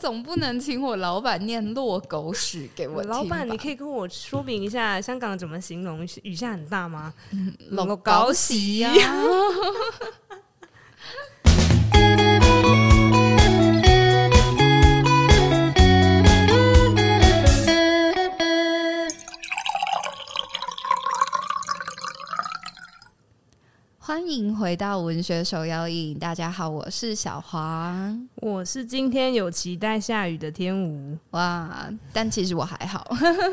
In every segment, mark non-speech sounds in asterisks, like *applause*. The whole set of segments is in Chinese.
总不能请我老板念落狗屎给我听。老板，你可以跟我说明一下香港怎么形容雨下很大吗？*laughs* 落狗屎呀！欢迎回到文学手摇饮，大家好，我是小黄，我是今天有期待下雨的天吴哇，但其实我还好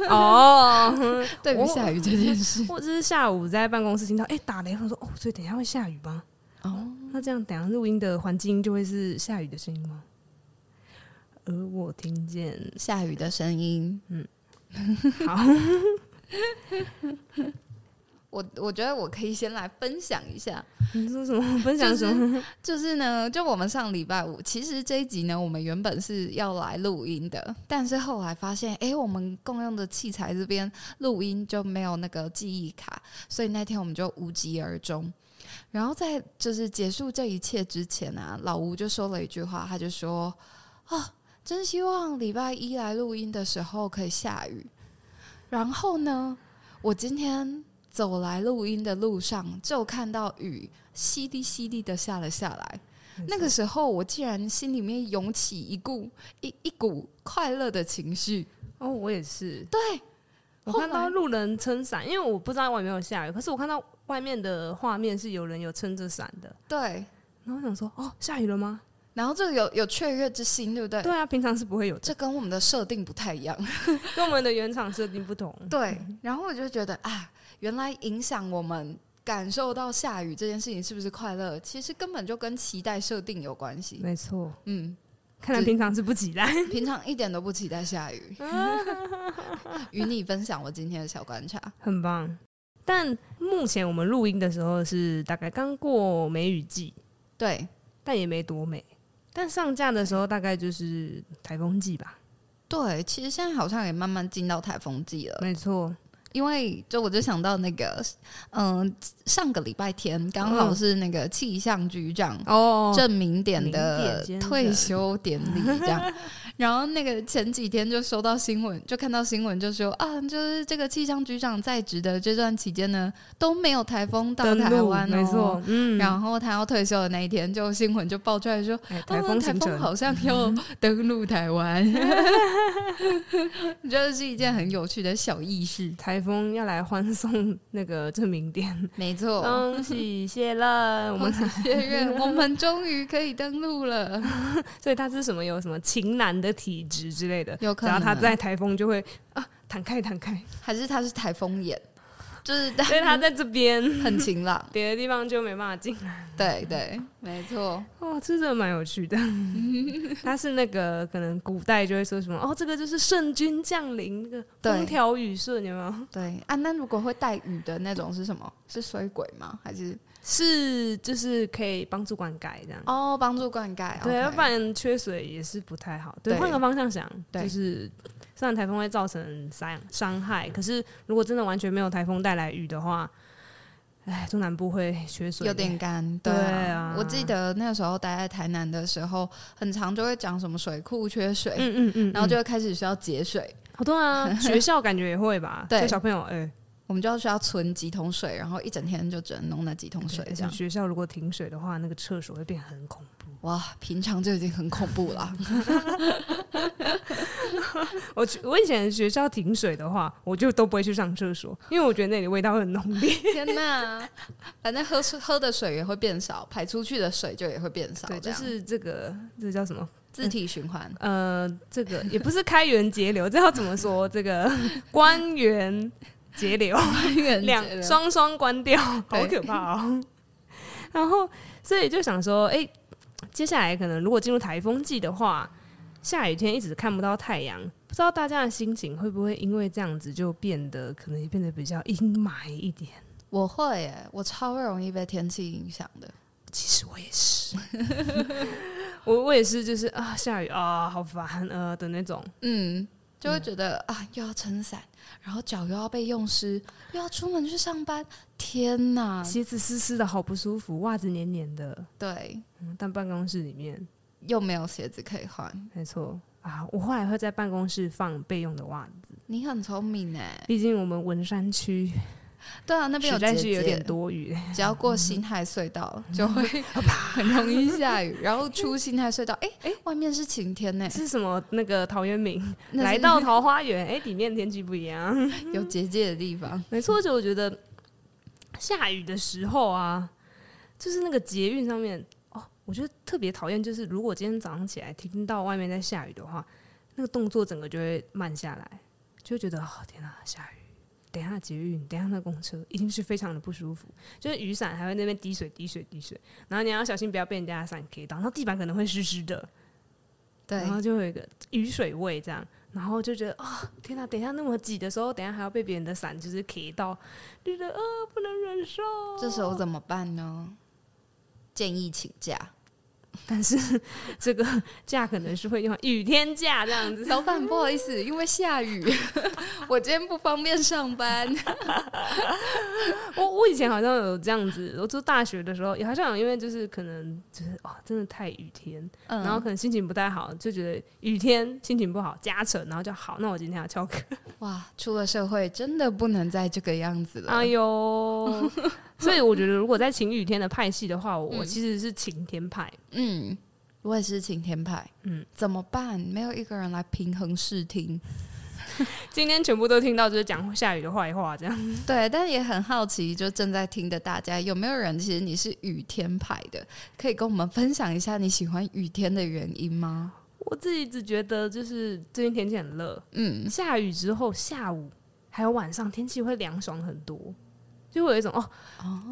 哦。*laughs* 对于下雨这件事，我 *laughs* 只是下午在办公室听到哎、欸、打雷，我说哦，所以等一下会下雨吗？哦，那这样等下录音的环境就会是下雨的声音吗？而我听见下雨的声音，嗯，好。*laughs* 我我觉得我可以先来分享一下，你说什么？分享什么？就是、就是呢，就我们上礼拜五，其实这一集呢，我们原本是要来录音的，但是后来发现，哎、欸，我们共用的器材这边录音就没有那个记忆卡，所以那天我们就无疾而终。然后在就是结束这一切之前啊，老吴就说了一句话，他就说：“啊，真希望礼拜一来录音的时候可以下雨。”然后呢，我今天。走来录音的路上，就看到雨淅沥淅沥的下了下来。那个时候，我竟然心里面涌起一股一一股快乐的情绪。哦，我也是。对，我看到路人撑伞，因为我不知道外面有下雨，可是我看到外面的画面是有人有撑着伞的。对，然后我想说，哦，下雨了吗？然后这个有有雀跃之心，对不对？对啊，平常是不会有的。这跟我们的设定不太一样，*laughs* 跟我们的原厂设定不同。对，然后我就觉得啊。原来影响我们感受到下雨这件事情是不是快乐？其实根本就跟期待设定有关系。没错，嗯，看来平常是不期待，*laughs* 平常一点都不期待下雨。*laughs* 与你分享我今天的小观察，很棒。但目前我们录音的时候是大概刚过梅雨季，对，但也没多美。但上架的时候大概就是台风季吧？对，其实现在好像也慢慢进到台风季了。没错。因为就我就想到那个，嗯，上个礼拜天刚好是那个气象局长哦。证明点的退休典礼这样。*laughs* 然后那个前几天就收到新闻，就看到新闻就说啊，就是这个气象局长在职的这段期间呢，都没有台风到台湾哦，没错，嗯。然后他要退休的那一天，就新闻就爆出来说，台风台风好像要登陆台湾，你觉得是一件很有趣的小意识。台风要来欢送那个证明店，没错，恭喜谢了，*laughs* 我们谢愿，我们终于可以登陆了。*laughs* 所以他是什么？有什么晴男的体质之类的，有可能。然后他在台风就会啊弹开弹开，还是他是台风眼，就是 *laughs* 所以他在这边很晴朗，*laughs* 别的地方就没办法进来。对对，没错。哦，这真的蛮有趣的。*laughs* 他是那个可能古代就会说什么哦，这个就是圣君降临，那个风调雨顺，有没有？对啊，那如果会带雨的那种是什么？是水鬼吗？还是？是，就是可以帮助灌溉这样哦，帮助灌溉。对，要不然缺水也是不太好。对，换个方向想，就是虽然台风会造成伤伤害，可是如果真的完全没有台风带来雨的话，哎，中南部会缺水，有点干。对啊，我记得那个时候待在台南的时候，很常就会讲什么水库缺水，嗯嗯嗯，然后就会开始需要节水。好多啊，*laughs* 学校感觉也会吧？对，小朋友，哎。我们就要需要存几桶水，然后一整天就只能弄那几桶水。这样学校如果停水的话，那个厕所会变很恐怖。哇，平常就已经很恐怖了。*laughs* 我我以前学校停水的话，我就都不会去上厕所，因为我觉得那里味道很浓烈。*laughs* 天哪，反正喝喝的水也会变少，排出去的水就也会变少。对，就是这个，这叫什么？自体循环。呃，这个也不是开源节流，这要怎么说？这个 *laughs* 关源。节 *laughs* 流，两双双关掉，好可怕哦。*laughs* 然后，所以就想说，哎、欸，接下来可能如果进入台风季的话，下雨天一直看不到太阳，不知道大家的心情会不会因为这样子就变得可能也变得比较阴霾一点？我会耶，我超容易被天气影响的。其实我也是，*laughs* 我我也是，就是啊，下雨啊，好烦呃的那种，嗯。就会觉得、嗯、啊，又要撑伞，然后脚又要被用湿，又要出门去上班，天哪！鞋子湿湿的好不舒服，袜子黏黏的。对，嗯，但办公室里面又没有鞋子可以换，没错。啊，我后来会在办公室放备用的袜子。你很聪明哎，毕竟我们文山区。对啊，那边有结界，有点多雨。只要过新泰隧道，就会 *laughs* *laughs* 很容易下雨。然后出 *laughs* 新泰隧道，哎哎，外面是晴天呢。是什么？那个陶渊明来到桃花源，哎，里面天气不一样，有结界的地方。没错，就我觉得下雨的时候啊，就是那个捷运上面哦，我觉得特别讨厌，就是如果今天早上起来听到外面在下雨的话，那个动作整个就会慢下来，就觉得哦，天哪，下雨。等一下捷运，等一下那公车，一定是非常的不舒服。就是雨伞还会那边滴水、滴水、滴水，然后你要小心不要被人家的伞给到，然后地板可能会湿湿的，对，然后就会有一个雨水味这样，然后就觉得啊、哦，天哪！等一下那么挤的时候，等一下还要被别人的伞就是给到，觉得啊、哦，不能忍受。这时候怎么办呢？建议请假。但是 *laughs* 这个假可能是会用雨天假这样子。老板不好意思，因为下雨，*laughs* 我今天不方便上班。*laughs* 我我以前好像有这样子，我读大学的时候也好像有，因为就是可能就是哇、哦，真的太雨天，嗯、然后可能心情不太好，就觉得雨天心情不好加成，然后就好，那我今天要翘课。哇，出了社会真的不能再这个样子了。哎呦。*laughs* 所以我觉得，如果在晴雨天的派系的话，我其实是晴天派。嗯，我也是晴天派。嗯，怎么办？没有一个人来平衡视听。*laughs* 今天全部都听到就是讲下雨的坏话，这样。*laughs* 对，但也很好奇，就正在听的大家有没有人其实你是雨天派的？可以跟我们分享一下你喜欢雨天的原因吗？我自己只觉得就是最近天气很热，嗯，下雨之后下午还有晚上天气会凉爽很多。就会有一种哦，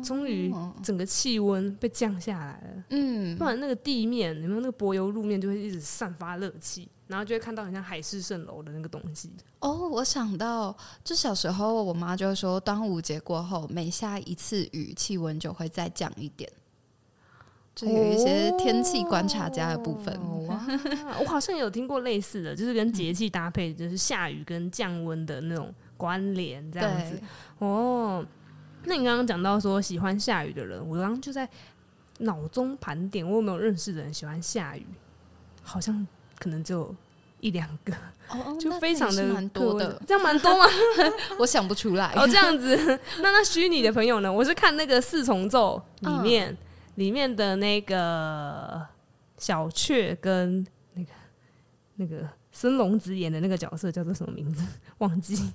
终于整个气温被降下来了。嗯，不然那个地面，有没有那个柏油路面就会一直散发热气，然后就会看到很像海市蜃楼的那个东西。哦，我想到，就小时候我妈就会说，端午节过后每下一次雨，气温就会再降一点。就有一些天气观察家的部分。哦，*laughs* 我好像有听过类似的，就是跟节气搭配，就是下雨跟降温的那种关联这样子。哦。那你刚刚讲到说喜欢下雨的人，我刚刚就在脑中盘点，我有没有认识的人喜欢下雨？好像可能只有一两个，哦，*laughs* 就非常的蛮多的，这样蛮多吗？*laughs* 我想不出来。哦，这样子，那那虚拟的朋友呢？我是看那个四重奏里面，嗯、里面的那个小雀跟那个那个森龙子演的那个角色叫做什么名字？*laughs* 忘记。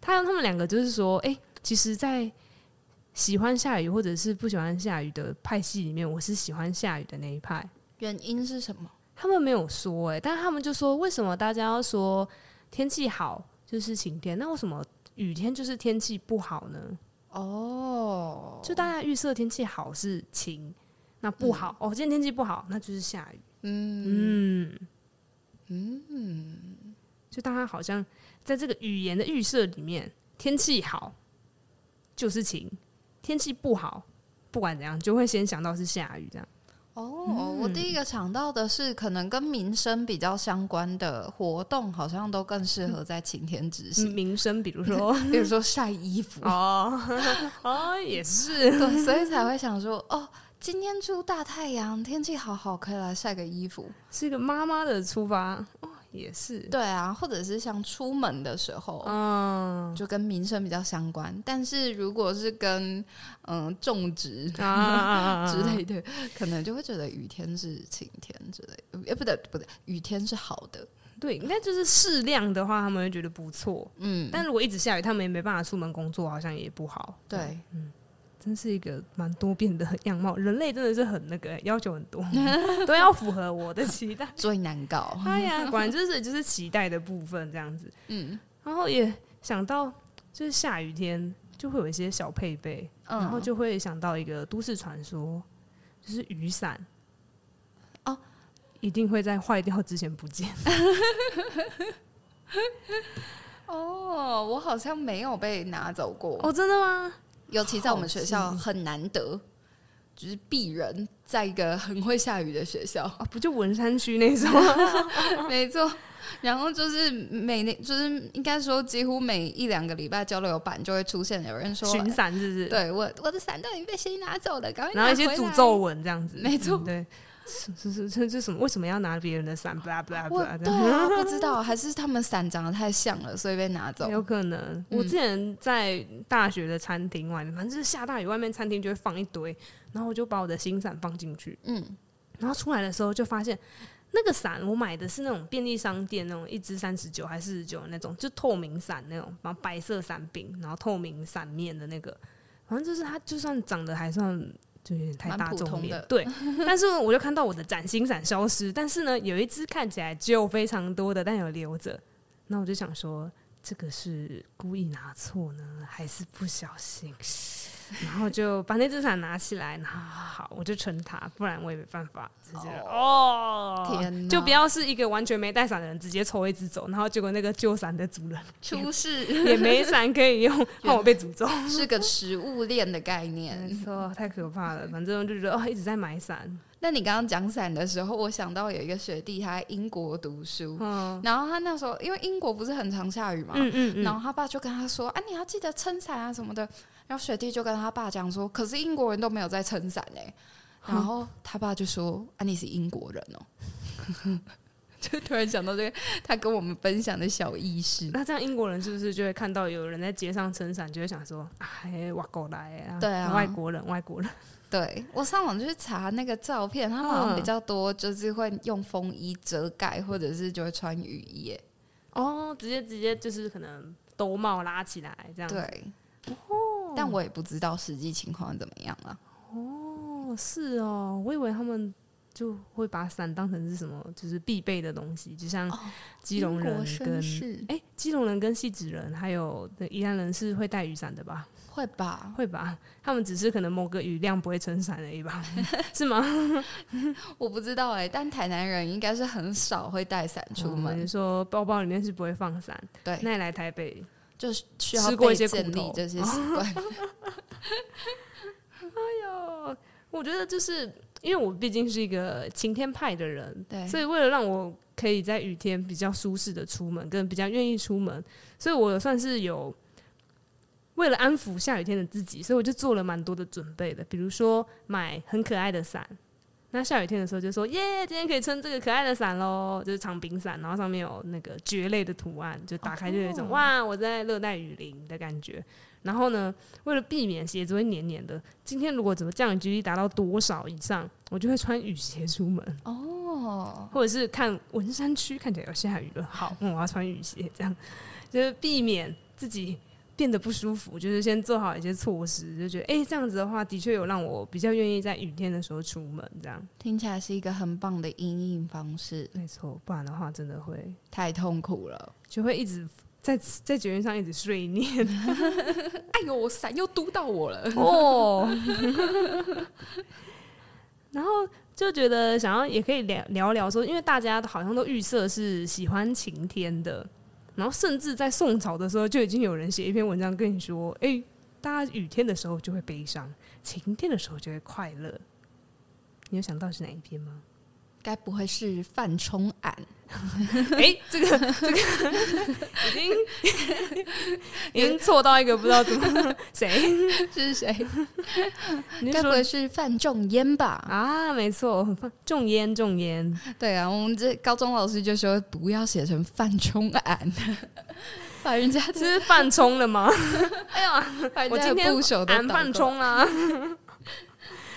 他让他们两个就是说，哎、欸，其实，在喜欢下雨或者是不喜欢下雨的派系里面，我是喜欢下雨的那一派。原因是什么？他们没有说哎、欸，但是他们就说，为什么大家要说天气好就是晴天，那为什么雨天就是天气不好呢？哦，就大家预设天气好是晴，那不好、嗯、哦，今天天气不好，那就是下雨。嗯嗯嗯，就大家好像在这个语言的预设里面，天气好就是晴。天气不好，不管怎样，就会先想到是下雨这样。哦，嗯、我第一个想到的是，可能跟民生比较相关的活动，好像都更适合在晴天执行。民生，比如说，*laughs* 比如说晒衣服。哦，*laughs* 哦，也是，*laughs* 对，所以才会想说，哦，今天出大太阳，天气好好，可以来晒个衣服，是一个妈妈的出发。也是对啊，或者是像出门的时候，嗯，就跟民生比较相关。但是如果是跟嗯种植啊 *laughs* 之类的，可能就会觉得雨天是晴天之类的。哎，不对不对，雨天是好的。对，应该就是适量的话，他们会觉得不错。嗯，但如果一直下雨，他们也没办法出门工作，好像也不好。对，嗯。真是一个蛮多变的样貌，人类真的是很那个要求很多，*laughs* 都要符合我的期待，最难搞。哎呀，果然就是就是期待的部分这样子。嗯，然后也想到就是下雨天就会有一些小配备，嗯、然后就会想到一个都市传说，就是雨伞哦，一定会在坏掉之前不见。*laughs* 哦，我好像没有被拿走过。哦，真的吗？尤其在我们学校很难得，就是鄙人在一个很会下雨的学校啊，不就文山区那种？*laughs* 没错。然后就是每年，就是应该说几乎每一两个礼拜交流版就会出现有人说巡伞，是不是？对我我的伞都已经被谁拿走了？赶快拿回来。然后一些诅咒文这样子，没错。对，是是是是什么？为什么要拿别人的伞？不啦不啦不啦！对啊，不知道，*laughs* 还是他们伞长得太像了，所以被拿走。有可能。嗯、我之前在大学的餐厅外面，反正就是下大雨，外面餐厅就会放一堆，然后我就把我的新伞放进去。嗯，然后出来的时候就发现，那个伞我买的是那种便利商店那种一支三十九还四十九那种，就透明伞那种，然后白色伞柄，然后透明伞面的那个，反正就是它，就算长得还算。就有点太大众脸，对。*laughs* 但是我就看到我的崭新伞消失，但是呢，有一只看起来只有非常多的，但有留着。那我就想说，这个是故意拿错呢，还是不小心？然后就把那只伞拿起来，然后好，我就撑它，不然我也没办法。直接哦，天呐，就不要是一个完全没带伞的人直接抽一只走，然后结果那个旧伞的主人 *laughs* 出事，也没伞可以用，*laughs* 怕我被诅咒。是个食物链的概念，没错，太可怕了。反正就觉得哦，一直在买伞。那你刚刚讲伞的时候，我想到有一个学弟，他在英国读书，嗯，然后他那时候因为英国不是很常下雨嘛，嗯嗯，嗯，然后他爸就跟他说：“啊，你要记得撑伞啊什么的。”然后雪弟就跟他爸讲说：“可是英国人都没有在撑伞哎。”然后他爸就说：“啊，你是英国人哦。*laughs* ”就突然想到这个，他跟我们分享的小意识。那这样英国人是不是就会看到有人在街上撑伞，就会想说：“哎，外国来啊，对啊，外国人，外国人。*laughs* ”对，我上网去查那个照片，他们好像比较多，就是会用风衣遮盖，或者是就会穿雨衣。哦，直接直接就是可能兜帽拉起来这样。对，哦，但我也不知道实际情况怎么样了。哦，是哦，我以为他们就会把伞当成是什么，就是必备的东西，就像基隆人跟哎、欸，基隆人跟戏子人还有宜兰人是会带雨伞的吧？会吧，会吧，他们只是可能某个雨量不会撑伞而已吧？*laughs* 是吗？*laughs* 我不知道哎、欸，但台南人应该是很少会带伞出门。你、嗯、说包包里面是不会放伞，对，那你来台北就是需要过一些苦力这些习惯。哎呦，我觉得就是因为我毕竟是一个晴天派的人，对，所以为了让我可以在雨天比较舒适的出门，跟比较愿意出门，所以我算是有。为了安抚下雨天的自己，所以我就做了蛮多的准备的，比如说买很可爱的伞。那下雨天的时候就说：“耶，今天可以撑这个可爱的伞喽！”就是长柄伞，然后上面有那个蕨类的图案，就打开就有一种、哦、哇，我在热带雨林的感觉。然后呢，为了避免鞋子会黏黏的，今天如果怎么降雨几率达到多少以上，我就会穿雨鞋出门哦。或者是看文山区看起来要下雨了，好，嗯，我要穿雨鞋，这样就是避免自己。变得不舒服，就是先做好一些措施，就觉得哎、欸，这样子的话，的确有让我比较愿意在雨天的时候出门。这样听起来是一个很棒的因应方式，没错，不然的话真的会太痛苦了，就会一直在在捷运上一直碎念。*laughs* 哎呦，我伞又嘟到我了哦。*laughs* 然后就觉得想要也可以聊聊聊说，因为大家好像都预设是喜欢晴天的。然后甚至在宋朝的时候，就已经有人写一篇文章跟你说：“哎、大家雨天的时候就会悲伤，晴天的时候就会快乐。”你有想到是哪一篇吗？该不会是范冲案？哎、欸，这个这个 *laughs* 已经已经错到一个不知道怎么谁 *laughs* 是谁？该不会是范仲淹吧？啊，没错，仲淹仲淹。对啊，我们这高中老师就说不要写成范冲案，把人家这是范冲了吗？*laughs* 哎呀，我今天不熟的犯冲啊。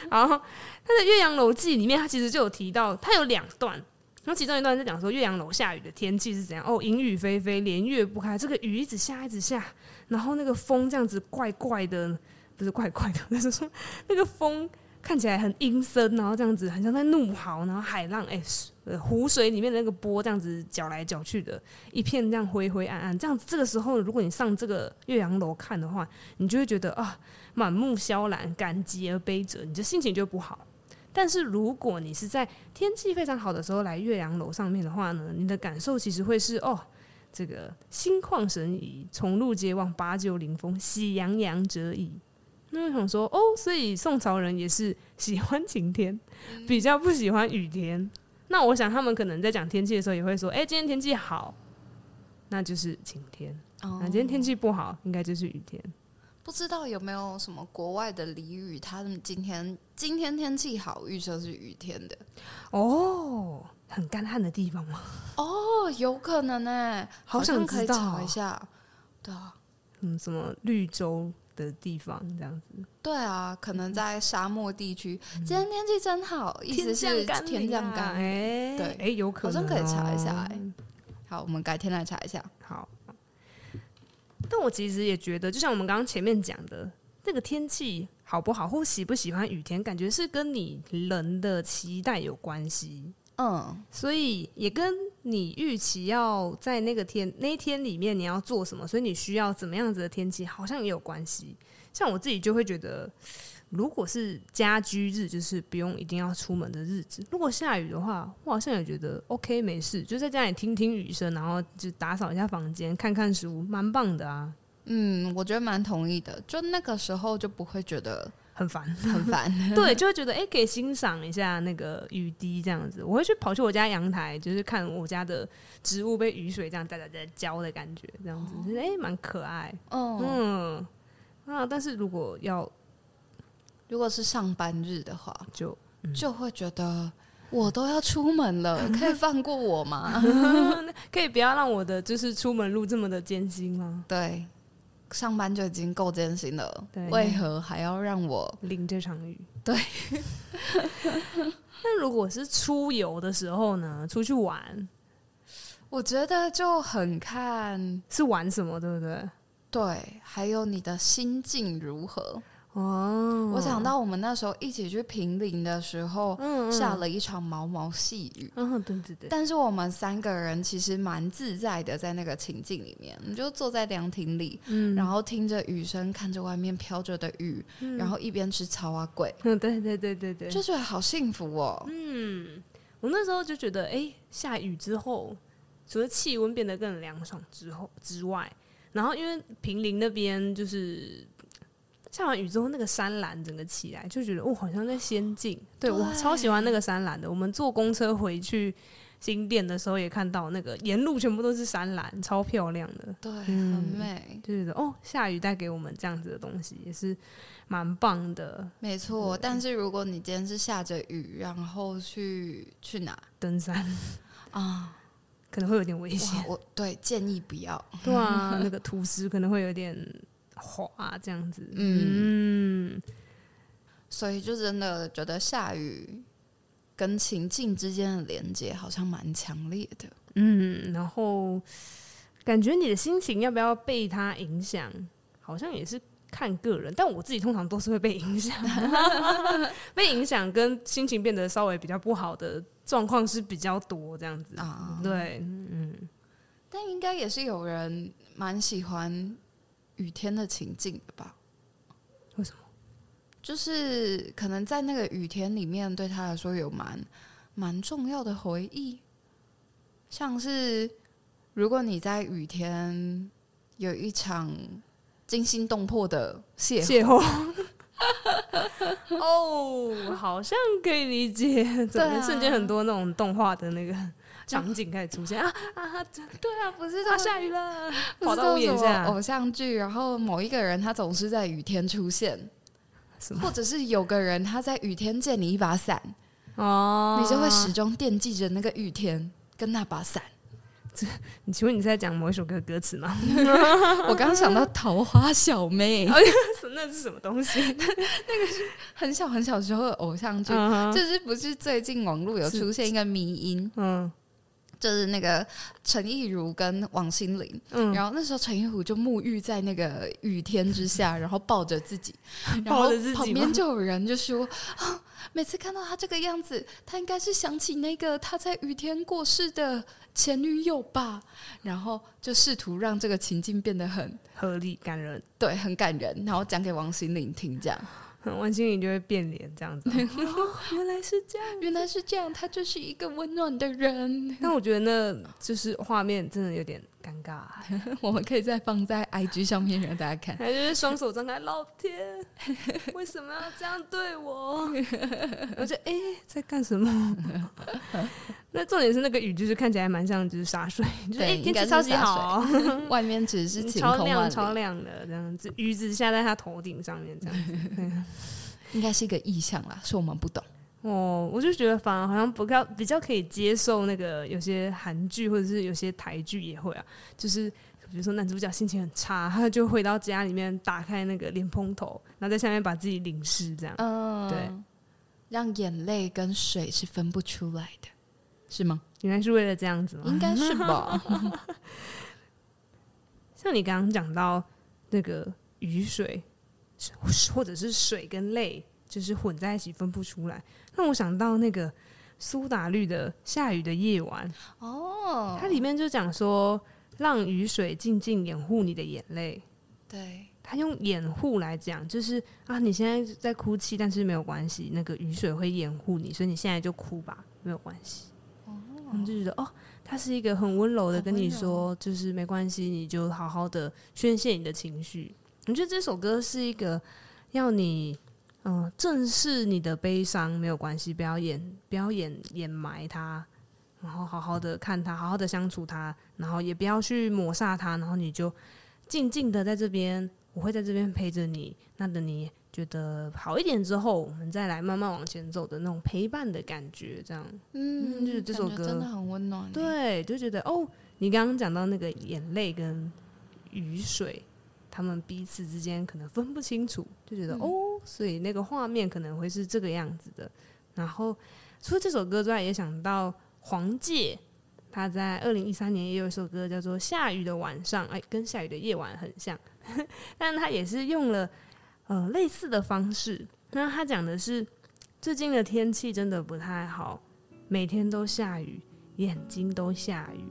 然后。他在《岳阳楼记》里面，他其实就有提到，他有两段，然后其中一段在讲说岳阳楼下雨的天气是怎样。哦，阴雨霏霏，连月不开，这个雨一直下，一直下，然后那个风这样子怪怪的，不是怪怪的，*laughs* 就是说那个风看起来很阴森，然后这样子很像在怒嚎，然后海浪哎、欸，湖水里面的那个波这样子搅来搅去的，一片这样灰灰暗暗，这样子这个时候，如果你上这个岳阳楼看的话，你就会觉得啊，满目萧然，感极而悲者，你的心情就不好。但是如果你是在天气非常好的时候来岳阳楼上面的话呢，你的感受其实会是哦，这个心旷神怡，重入街望，把酒临风，喜洋洋者矣。那我想说哦，所以宋朝人也是喜欢晴天，比较不喜欢雨天。那我想他们可能在讲天气的时候也会说，哎，今天天气好，那就是晴天；那今天天气不好，应该就是雨天。不知道有没有什么国外的俚语？他们今天今天天气好，预测是雨天的。哦，很干旱的地方吗？哦，有可能呢，好想可以查一下。对啊，嗯，什么绿洲的地方这样子？对啊，可能在沙漠地区。今天天气真好，意思是天降甘霖。哎，对，哎，有可能，好像可以查一下。哎，好，我们改天来查一下。好。但我其实也觉得，就像我们刚刚前面讲的，那个天气好不好，或喜不喜欢雨天，感觉是跟你人的期待有关系。嗯，所以也跟你预期要在那个天那一天里面你要做什么，所以你需要怎么样子的天气，好像也有关系。像我自己就会觉得。如果是家居日，就是不用一定要出门的日子。如果下雨的话，我好像也觉得 OK，没事，就在家里听听雨声，然后就打扫一下房间，看看书，蛮棒的啊。嗯，我觉得蛮同意的。就那个时候就不会觉得很烦，很烦。对，就会觉得哎、欸，可以欣赏一下那个雨滴这样子。我会去跑去我家阳台，就是看我家的植物被雨水这样在在在浇的感觉，这样子，就是哎，蛮可爱。哦，嗯啊，但是如果要如果是上班日的话，就就会觉得我都要出门了，*laughs* 可以放过我吗？*laughs* 可以不要让我的就是出门路这么的艰辛吗？对，上班就已经够艰辛了，为何还要让我淋这场雨？*laughs* 对。那如果是出游的时候呢？出去玩，我觉得就很看是玩什么，对不对？对，还有你的心境如何。哦，我想到我们那时候一起去平林的时候，嗯嗯下了一场毛毛细雨。嗯，对对对。但是我们三个人其实蛮自在的，在那个情境里面，你就坐在凉亭里，嗯，然后听着雨声，看着外面飘着的雨，嗯、然后一边吃草啊鬼。嗯，对对对对对，就觉得好幸福哦。嗯，我那时候就觉得，哎，下雨之后，除了气温变得更凉爽之后之外，然后因为平林那边就是。下完雨之后，那个山岚整个起来，就觉得哦，好像在仙境。对，对我超喜欢那个山岚的。我们坐公车回去新店的时候，也看到那个沿路全部都是山岚，超漂亮的。对，嗯、很美。就觉得哦，下雨带给我们这样子的东西，也是蛮棒的。没错，但是如果你今天是下着雨，然后去去哪登山啊，可能会有点危险。我对建议不要。对啊，那个土石可能会有点。滑这样子，嗯，所以就真的觉得下雨跟情境之间的连接好像蛮强烈的，嗯，然后感觉你的心情要不要被它影响，好像也是看个人，但我自己通常都是会被影响，*laughs* 被影响跟心情变得稍微比较不好的状况是比较多这样子啊，对，嗯，但应该也是有人蛮喜欢。雨天的情境的吧？为什么？就是可能在那个雨天里面，对他来说有蛮蛮重要的回忆，像是如果你在雨天有一场惊心动魄的邂逅，*laughs* 哦，好像可以理解，怎么瞬间很多那种动画的那个。场景开始出现啊啊！对啊，不是他下雨了，跑到屋檐下。偶像剧，然后某一个人他总是在雨天出现，或者是有个人他在雨天借你一把伞哦，你就会始终惦记着那个雨天跟那把伞。*laughs* 这，你请问你是在讲某一首歌的歌词吗？*laughs* 我刚刚想到《桃花小妹》，*laughs* 那是什么东西？那个是很小很小时候的偶像剧，就是不是最近网络有出现一个迷音？嗯。就是那个陈意如跟王心凌，嗯，然后那时候陈意如就沐浴在那个雨天之下，然后抱着自己，*laughs* 然后旁边 *laughs* 就有人就说啊，每次看到他这个样子，他应该是想起那个他在雨天过世的前女友吧，然后就试图让这个情境变得很合理、感人，对，很感人，然后讲给王心凌听，这样。*laughs* 王心凌就会变脸这样子，哦，原来是这样，原来是这样，他就是一个温暖的人。但我觉得那就是画面真的有点尴尬，*laughs* 我们可以再放在 IG 上面让大家看。还就是双手张开，老天，*laughs* 为什么要这样对我？*laughs* 我觉得哎、欸，在干什么？那重点是那个雨，就是看起来蛮像就是洒水，就是哎、欸、天气超级好，外面只是超亮超亮的这样子，雨只下在他头顶上面这样子，应该是一个意象啦，是我们不懂。哦，我就觉得反而好像比较比较可以接受那个有些韩剧或者是有些台剧也会啊，就是比如说男主角心情很差，他就回到家里面打开那个莲蓬头，然后在下面把自己淋湿，这样，嗯，对，让眼泪跟水是分不出来的，是吗？原来是为了这样子吗？应该是吧。*laughs* *laughs* 像你刚刚讲到那个雨水，或者是水跟泪，就是混在一起分不出来。让我想到那个苏打绿的《下雨的夜晚》哦，它里面就讲说，让雨水静静掩护你的眼泪。对，他用掩护来讲，就是啊，你现在在哭泣，但是没有关系，那个雨水会掩护你，所以你现在就哭吧，没有关系。哦，我们就觉得哦，他是一个很温柔的跟你说，就是没关系，你就好好的宣泄你的情绪。我觉得这首歌是一个要你。嗯，正视你的悲伤没有关系，不要掩，不要掩掩埋它，然后好好的看它，好好的相处它，然后也不要去抹杀它，然后你就静静的在这边，我会在这边陪着你。那等你觉得好一点之后，我们再来慢慢往前走的那种陪伴的感觉，这样，嗯，就是这首歌真的很温暖，对，就觉得哦，你刚刚讲到那个眼泪跟雨水。他们彼此之间可能分不清楚，就觉得、嗯、哦，所以那个画面可能会是这个样子的。然后除了这首歌之外，也想到黄玠，他在二零一三年也有一首歌叫做《下雨的晚上》，哎，跟《下雨的夜晚》很像，*laughs* 但他也是用了呃类似的方式。那他讲的是最近的天气真的不太好，每天都下雨，眼睛都下雨，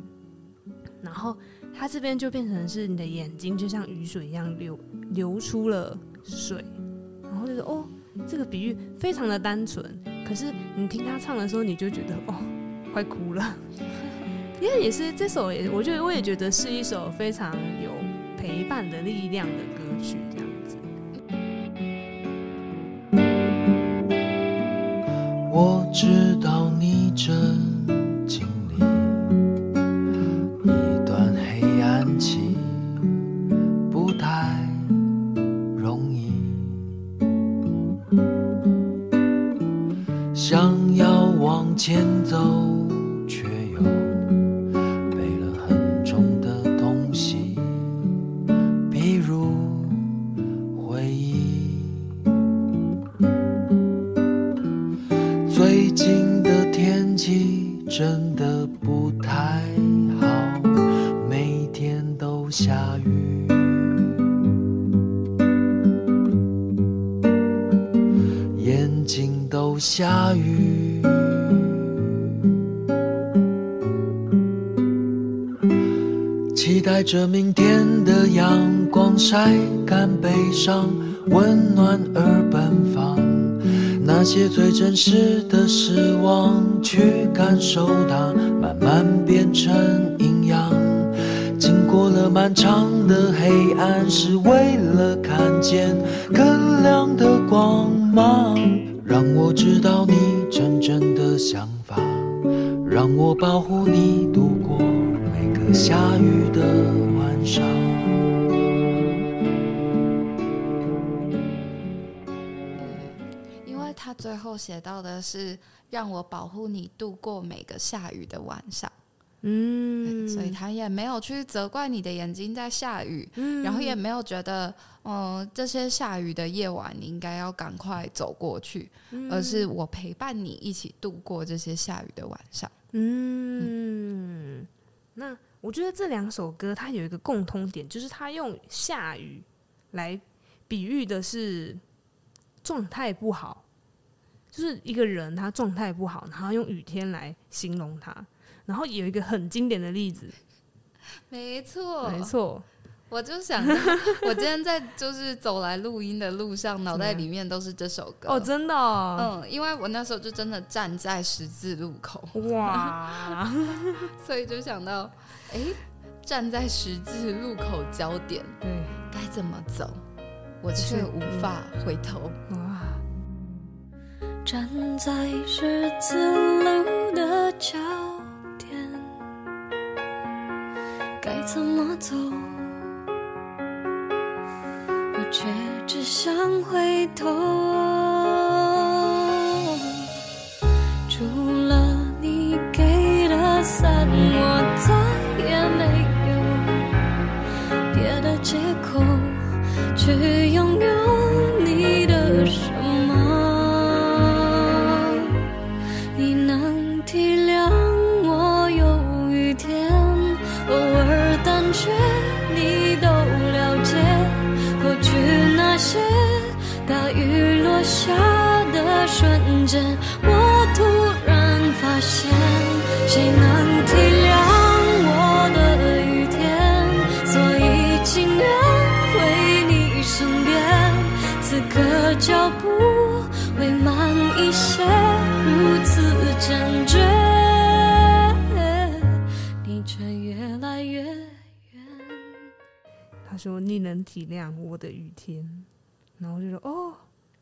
然后。它这边就变成是你的眼睛就像雨水一样流流出了水，然后就是哦，这个比喻非常的单纯，可是你听他唱的时候，你就觉得哦，快哭了。*laughs* 因为也是这首也，我觉得我也觉得是一首非常有陪伴的力量的歌曲，这样子。我知道你真。温暖而奔放。那些最真实的失望，去感受它，慢慢变成营养。经过了漫长的黑暗，是为写到的是让我保护你度过每个下雨的晚上，嗯，所以他也没有去责怪你的眼睛在下雨，嗯，然后也没有觉得，嗯、呃，这些下雨的夜晚你应该要赶快走过去，嗯，而是我陪伴你一起度过这些下雨的晚上，嗯，嗯，那。我觉得这两首歌它有一个共通点，就是它用下雨来比喻的是状态不好，就是一个人他状态不好，然后用雨天来形容他。然后有一个很经典的例子，没错，没错，我就想，*laughs* 我今天在就是走来录音的路上，脑袋里面都是这首歌 *laughs* 哦，真的哦，嗯，因为我那时候就真的站在十字路口，哇，*laughs* 所以就想到。哎，站在十字路口焦点，对，该怎么走，我却无法回头。哇！站在十字路的交点，该怎么走？我却只想回头。除了你给的伞，我再也没有别的借口去拥。说你能体谅我的雨天，然后就说哦，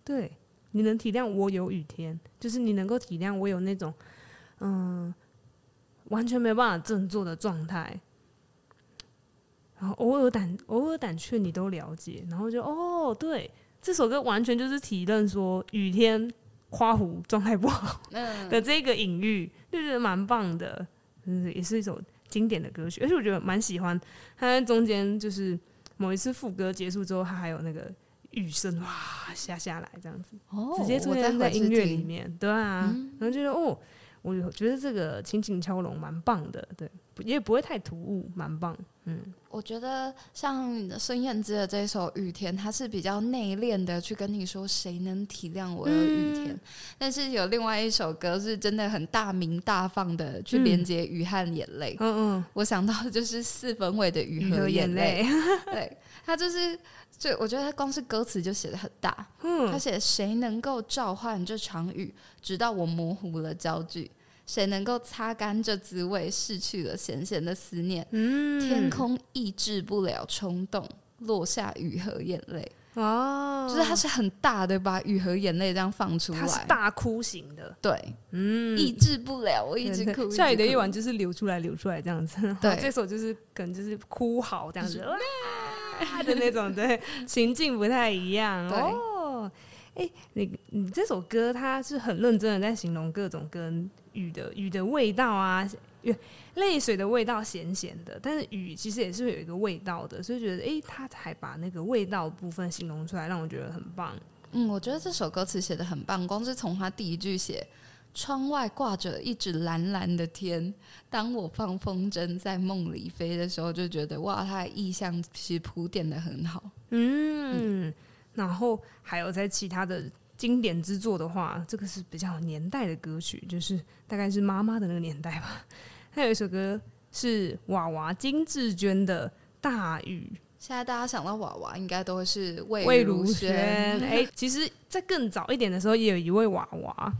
对，你能体谅我有雨天，就是你能够体谅我有那种嗯完全没办法振作的状态，然后偶尔胆偶尔胆怯你都了解，然后就哦，对，这首歌完全就是体认说雨天花湖状态不好的这个隐喻，就觉得蛮棒的，嗯，也是一首经典的歌曲，而且我觉得蛮喜欢它在中间就是。某一次副歌结束之后，它还有那个雨声哇。下下来，这样子，哦、直接出现在音乐里面，对啊，嗯、然后觉得哦，我觉得这个轻轻敲龙蛮棒的，对，也不会太突兀，蛮棒，嗯，我觉得像孙燕姿的这首《雨天》，她是比较内敛的，去跟你说谁能体谅我的雨天，嗯、但是有另外一首歌是真的很大鸣大放的，去连接雨和眼泪，嗯嗯，我想到的就是四分卫的雨和眼泪，*laughs* *laughs* 对。他就是，就我觉得他光是歌词就写的很大。嗯，他写谁能够召唤这场雨，直到我模糊了焦距？谁能够擦干这滋味，逝去了咸咸的思念？嗯，天空抑制不了冲动，落下雨和眼泪。哦，就是它是很大的，把雨和眼泪这样放出来，他是大哭型的。对，嗯，抑制不了，我一直哭。下雨的夜晚就是流出来，流出来这样子。对，这首就是可能就是哭嚎这样子。他 *laughs* 的那种对情境不太一样哦，哎、欸，你你这首歌它是很认真的在形容各种跟雨的雨的味道啊，泪水的味道咸咸的，但是雨其实也是有一个味道的，所以觉得哎、欸，他才把那个味道部分形容出来，让我觉得很棒。嗯，我觉得这首歌词写的很棒，光是从他第一句写。窗外挂着一只蓝蓝的天，当我放风筝在梦里飞的时候，就觉得哇，他的意象其实铺垫的很好。嗯，嗯，然后还有在其他的经典之作的话，这个是比较年代的歌曲，就是大概是妈妈的那个年代吧。*laughs* 还有一首歌是娃娃金志娟的《大雨》，现在大家想到娃娃，应该都会是魏魏如萱。*laughs* 哎，其实，在更早一点的时候，也有一位娃娃。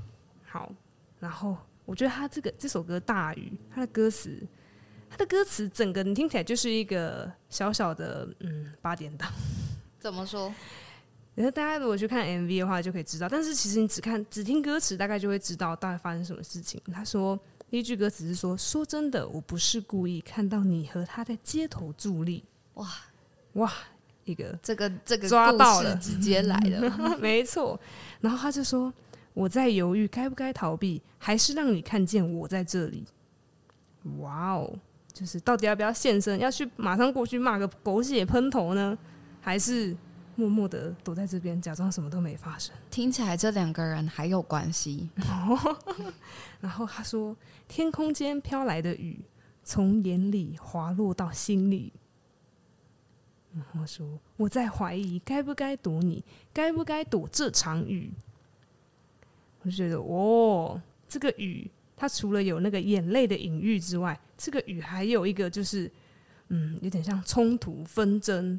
好，然后我觉得他这个这首歌《大雨》，他的歌词，他的歌词整个你听起来就是一个小小的嗯八点档。怎么说？然后大家如果去看 MV 的话，就可以知道。但是其实你只看只听歌词，大概就会知道大概发生什么事情。他说第一句歌词是说：“说真的，我不是故意看到你和他在街头伫立。”哇哇，一个这个这个抓到了，直接来了，*laughs* 没错。然后他就说。我在犹豫该不该逃避，还是让你看见我在这里。哇哦，就是到底要不要现身，要去马上过去骂个狗血喷头呢，还是默默的躲在这边，假装什么都没发生？听起来这两个人还有关系。*laughs* 然后他说：“天空间飘来的雨，从眼里滑落到心里。”然后说：“我在怀疑该不该躲你，该不该躲这场雨。”我就觉得，哦，这个雨它除了有那个眼泪的隐喻之外，这个雨还有一个就是，嗯，有点像冲突、纷争、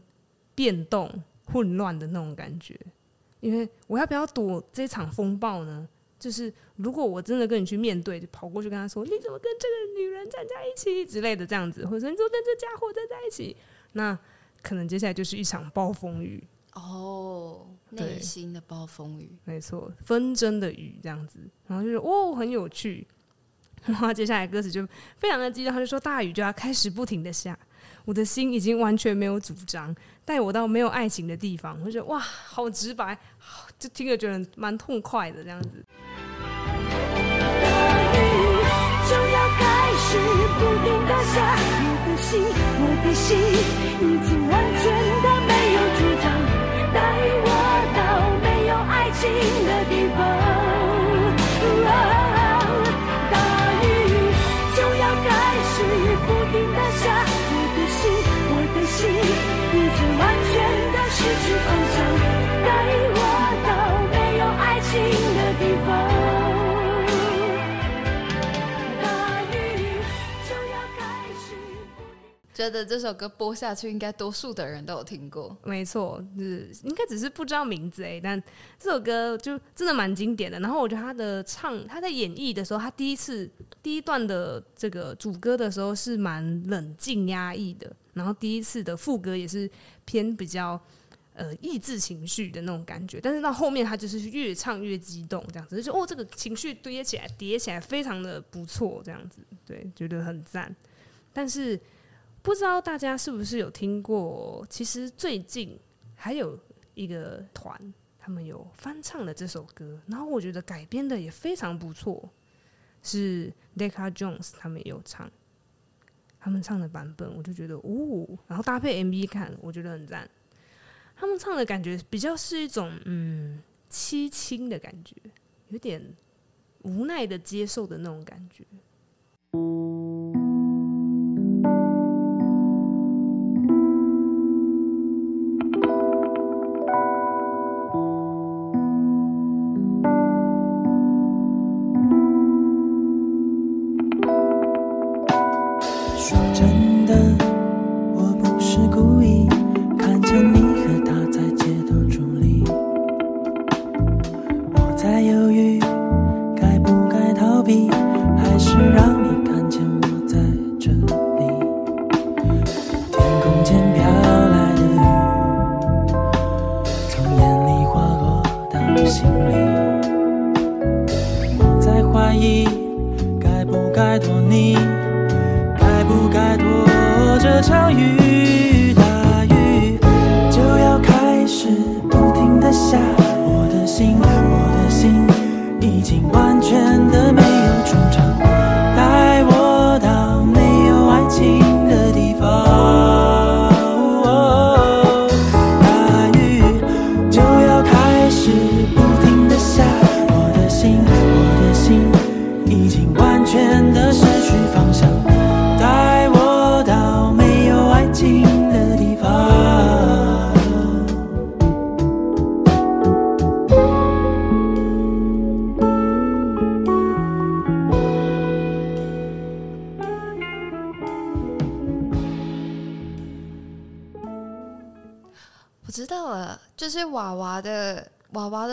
变动、混乱的那种感觉。因为我要不要躲这场风暴呢？就是如果我真的跟你去面对，就跑过去跟他说：“你怎么跟这个女人站在一起？”之类的这样子，或者说你怎么跟这家伙站在一起？那可能接下来就是一场暴风雨哦，内心的暴风雨，没错，纷争的雨这样子，然后就是哦，很有趣。然后接下来歌词就非常的激动，他就说：“大雨就要开始不停的下。”我的心已经完全没有主张，带我到没有爱情的地方。我觉得哇，好直白，就听了觉得蛮痛快的这样子。大雨就要开始不停的下，我的心，我的心已经完全的没有主张，带我到没有爱情的地方。觉得这首歌播下去，应该多数的人都有听过。没错，是应该只是不知道名字哎，但这首歌就真的蛮经典的。然后我觉得他的唱，他在演绎的时候，他第一次第一段的这个主歌的时候是蛮冷静压抑的。然后第一次的副歌也是偏比较呃抑制情绪的那种感觉，但是到后面他就是越唱越激动，这样子就哦这个情绪堆起来叠起来非常的不错，这样子对，觉得很赞。但是不知道大家是不是有听过？其实最近还有一个团，他们有翻唱了这首歌，然后我觉得改编的也非常不错，是 Decca Jones 他们也有唱。他们唱的版本，我就觉得哦，然后搭配 MV 看，我觉得很赞。他们唱的感觉比较是一种嗯凄清的感觉，有点无奈的接受的那种感觉。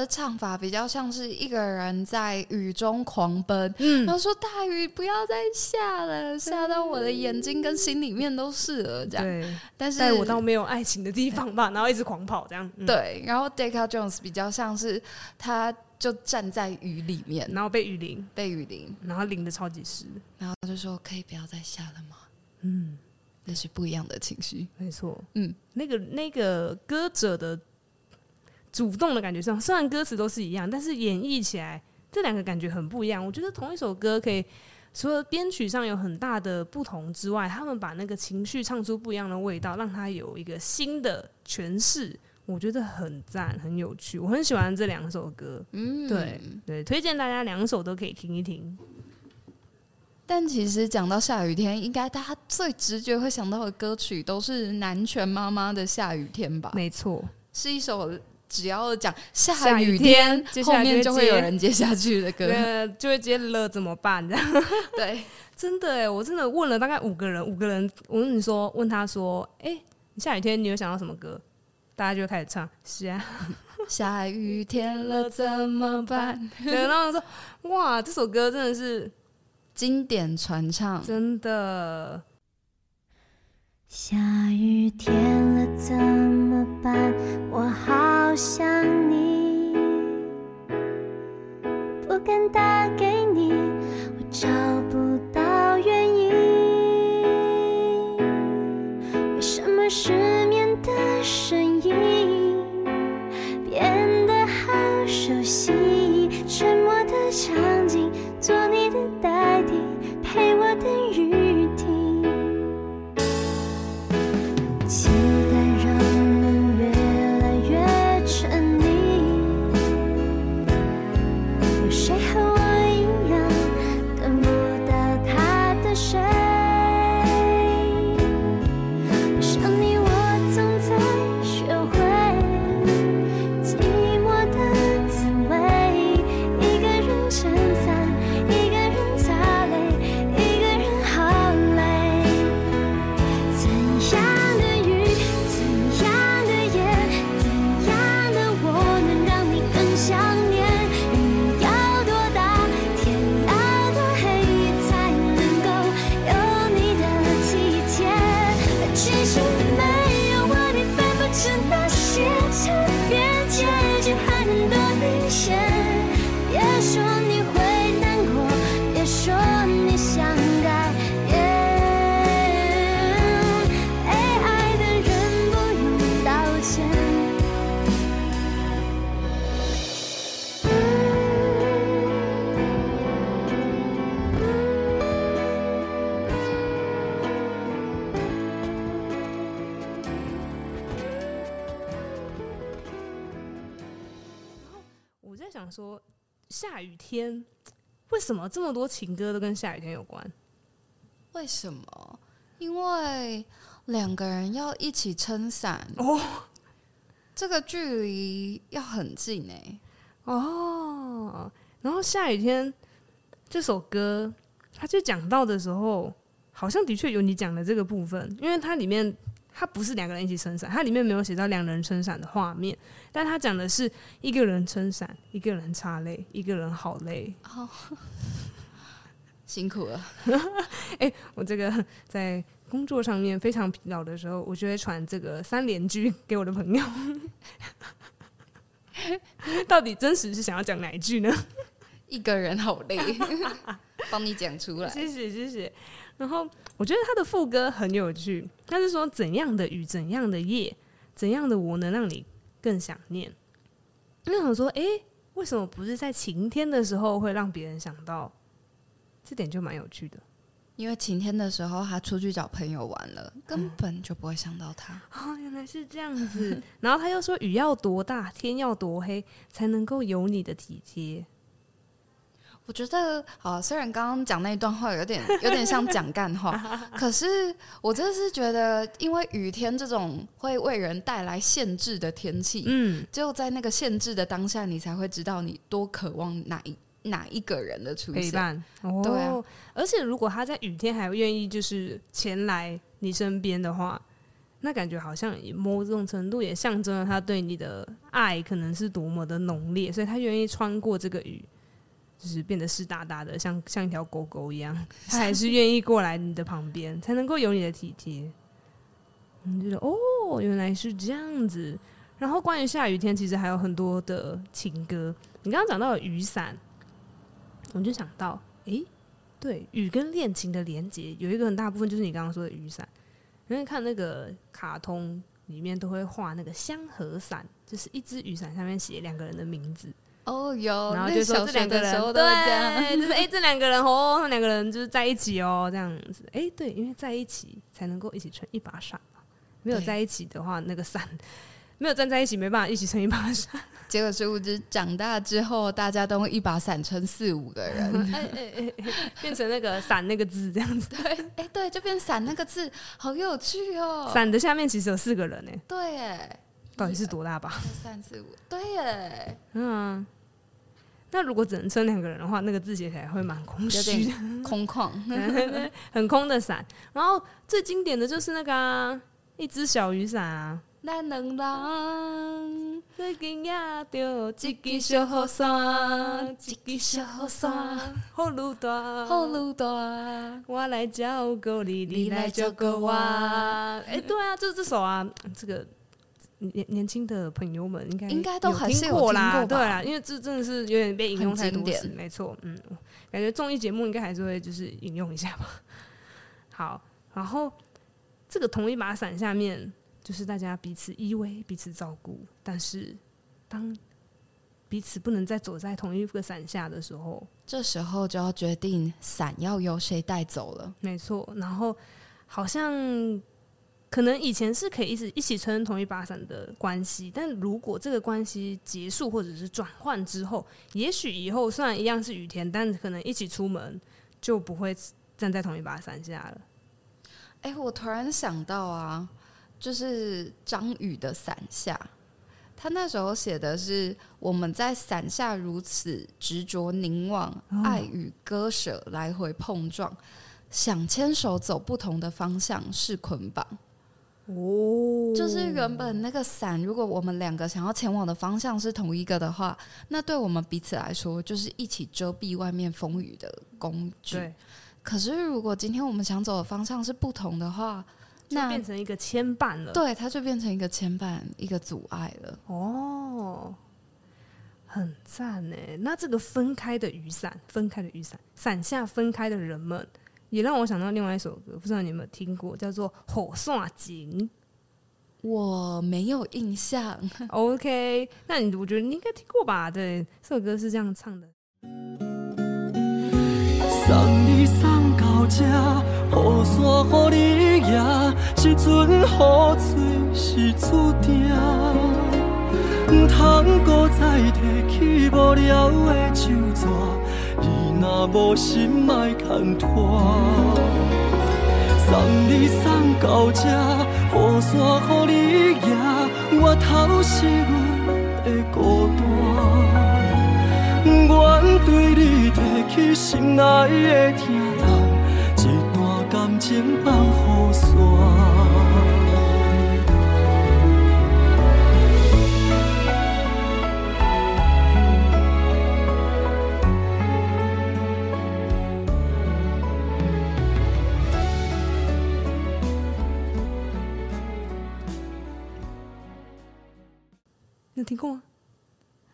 唱法比较像是一个人在雨中狂奔，嗯，然后说大雨不要再下了，下到我的眼睛跟心里面都是了，这样。对，但是带我到没有爱情的地方吧，*laughs* 然后一直狂跑这样。嗯、对，然后 Decca Jones 比较像是他就站在雨里面，然后被雨淋，被雨淋，然后淋的超级湿，然后他就说可以不要再下了吗？嗯，那是不一样的情绪，没错。嗯，那个那个歌者的。主动的感觉上，虽然歌词都是一样，但是演绎起来这两个感觉很不一样。我觉得同一首歌可以除了编曲上有很大的不同之外，他们把那个情绪唱出不一样的味道，让它有一个新的诠释，我觉得很赞，很有趣。我很喜欢这两首歌，嗯，对对，推荐大家两首都可以听一听。但其实讲到下雨天，应该大家最直觉会想到的歌曲都是南拳妈妈的《下雨天》吧？没错，是一首。只要讲下雨天，雨天后面就会有人接下去的歌，*laughs* 对，就会接了怎么办？这样 *laughs* 对，真的哎，我真的问了大概五个人，五个人，我跟你说，问他说，哎、欸，你下雨天你有想到什么歌？大家就开始唱，是啊，*laughs* 下雨天了怎么办？然后说，哇，这首歌真的是经典传唱，真的。下雨天了怎么办？我好想你，不敢打给你，我找不到原因。为什么失眠的声音变得好熟悉？沉默的场景，做你的代替，陪我等雨什么这么多情歌都跟下雨天有关？为什么？因为两个人要一起撑伞哦，这个距离要很近哎哦。然后下雨天这首歌，他就讲到的时候，好像的确有你讲的这个部分，因为它里面。它不是两个人一起撑伞，它里面没有写到两人撑伞的画面，但它讲的是一个人撑伞，一个人擦泪，一个人好累，哦，*laughs* 辛苦了。哎、欸，我这个在工作上面非常疲劳的时候，我就会传这个三连句给我的朋友。*laughs* 到底真实是想要讲哪一句呢？一个人好累，帮你讲出来。*laughs* 谢谢，谢谢。然后我觉得他的副歌很有趣，他是说怎样的雨，怎样的夜，怎样的我能让你更想念？那我想说，哎，为什么不是在晴天的时候会让别人想到？这点就蛮有趣的。因为晴天的时候他出去找朋友玩了，根本就不会想到他。*laughs* 哦，原来是这样子。然后他又说，雨要多大，天要多黑，才能够有你的体贴。我觉得，啊，虽然刚刚讲那一段话有点有点像讲干话，*laughs* 可是我真的是觉得，因为雨天这种会为人带来限制的天气，嗯，只有在那个限制的当下，你才会知道你多渴望哪一哪一个人的出现。陪伴。哦，对啊。而且如果他在雨天还愿意就是前来你身边的话，那感觉好像某种程度也象征了他对你的爱可能是多么的浓烈，所以他愿意穿过这个雨。就是变得湿哒哒的，像像一条狗狗一样，*laughs* 他还是愿意过来你的旁边，才能够有你的体贴。你觉得哦，原来是这样子。然后关于下雨天，其实还有很多的情歌。你刚刚讲到了雨伞，我就想到，诶、欸，对，雨跟恋情的连接有一个很大部分就是你刚刚说的雨伞。因为看那个卡通里面都会画那个香和伞，就是一只雨伞上面写两个人的名字。哦，有，然后就说这两个人，对，*laughs* 就是哎，这两个人哦，两个人就是在一起哦，这样子，哎，对，因为在一起才能够一起撑一把伞嘛，没有在一起的话，那个伞没有站在一起，没办法一起撑一把伞。*laughs* 结果殊不知长大之后，大家都用一把伞撑四五个人，哎哎哎，*laughs* 变成那个伞那个字这样子，对，哎对，就变伞那个字，好有趣哦。伞的下面其实有四个人呢，对哎，到底是多大吧？三四五，对哎，嗯。那如果只能撑两个人的话，那个字写起来会蛮空虚的，空旷，*laughs* 很空的伞。然后最经典的就是那个、啊、一只小雨伞啊，咱两人最近也着一支小雨伞，一支小雨伞，雨愈大，雨愈大，我来照顾你，你来照顾我。哎、欸，对啊，就是这首啊，这个。年年轻的朋友们应该应该都还是听过啦，对啦，因为这真的是有点被引用太多次，没错，嗯，感觉综艺节目应该还是会就是引用一下吧。*laughs* 好，然后这个同一把伞下面，就是大家彼此依偎、彼此照顾，但是当彼此不能再走在同一个伞下的时候，这时候就要决定伞要由谁带走了。没错，然后好像。可能以前是可以一直一起撑同一把伞的关系，但如果这个关系结束或者是转换之后，也许以后虽然一样是雨天，但可能一起出门就不会站在同一把伞下了。哎、欸，我突然想到啊，就是张宇的伞下，他那时候写的是我们在伞下如此执着凝望，哦、爱与割舍来回碰撞，想牵手走不同的方向是捆绑。哦，就是原本那个伞，如果我们两个想要前往的方向是同一个的话，那对我们彼此来说就是一起遮蔽外面风雨的工具。对。可是如果今天我们想走的方向是不同的话，那就变成一个牵绊了。对，它就变成一个牵绊，一个阻碍了。哦，很赞呢。那这个分开的雨伞，分开的雨伞，伞下分开的人们。也让我想到另外一首歌，不知道你有没有听过，叫做《雨伞情》。我没有印象。*laughs* OK，那你我觉得你应该听过吧？对，这首歌是这样唱的。送你送到这，雨伞给你也，这阵雨水是注定，唔通搁再提起无聊的旧纸。若无心爱牵拖，送你送到这，雨伞给你也，我头是阮的孤单。不愿对你提起心爱的疼痛，一段感情放雨伞。听过吗？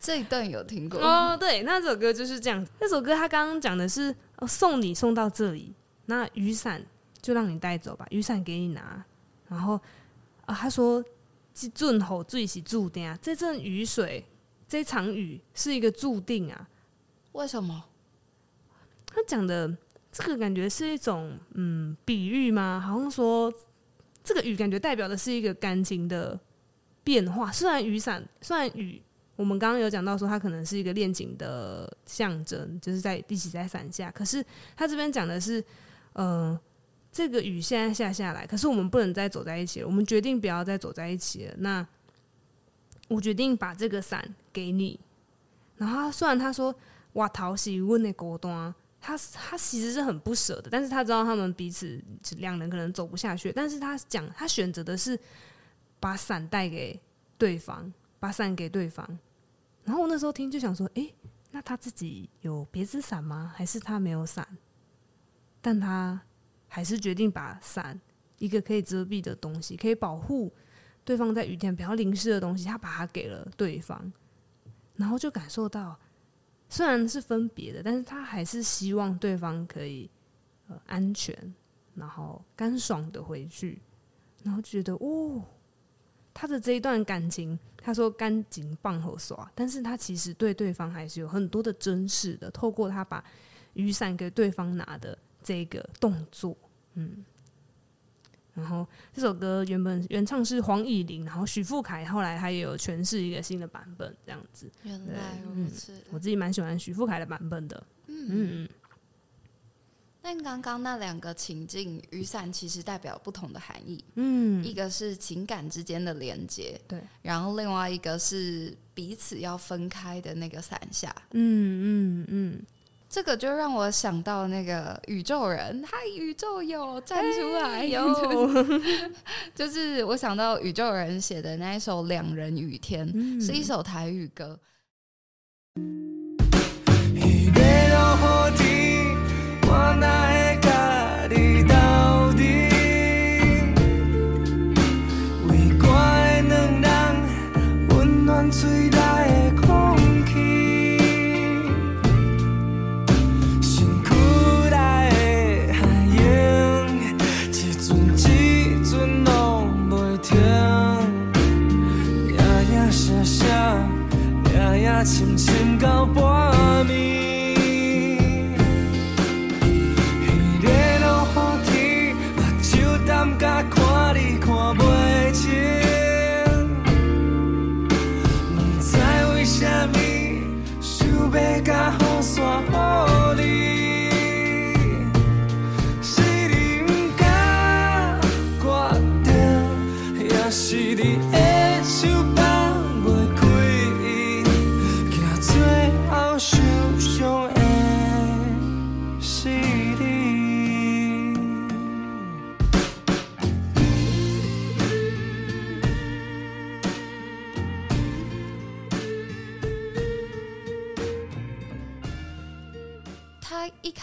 这一段有听过哦。对，那首歌就是这样。那首歌他刚刚讲的是，哦，送你送到这里，那雨伞就让你带走吧，雨伞给你拿。然后啊，他说这阵雨最是注定啊，这阵雨水，这场雨是一个注定啊。为什么？他讲的这个感觉是一种嗯比喻吗？好像说这个雨感觉代表的是一个感情的。变化，虽然雨伞，虽然雨，我们刚刚有讲到说它可能是一个恋情的象征，就是在一起在伞下。可是他这边讲的是，呃，这个雨现在下下来，可是我们不能再走在一起了。我们决定不要再走在一起了。那我决定把这个伞给你。然后虽然他说哇，讨喜问的果断，他他其实是很不舍的，但是他知道他们彼此两人可能走不下去，但是他讲他选择的是。把伞带给对方，把伞给对方。然后我那时候听就想说，诶，那他自己有别支伞吗？还是他没有伞？但他还是决定把伞，一个可以遮蔽的东西，可以保护对方在雨天不要淋湿的东西，他把它给了对方。然后就感受到，虽然是分别的，但是他还是希望对方可以呃安全，然后干爽的回去。然后觉得，哦。他的这一段感情，他说干净棒和耍，但是他其实对对方还是有很多的珍视的。透过他把雨伞给对方拿的这个动作，嗯，然后这首歌原本原唱是黄乙玲，然后许富凯后来他也有诠释一个新的版本，这样子。原来如此，嗯，我自己蛮喜欢许富凯的版本的，嗯嗯。但刚刚那两个情境，雨伞其实代表不同的含义。嗯，一个是情感之间的连接，对，然后另外一个是彼此要分开的那个伞下。嗯嗯嗯，这个就让我想到那个宇宙人，嗨，宇宙有站出来，有 *laughs* 就是我想到宇宙人写的那一首《两人雨天》，嗯，是一首台语歌。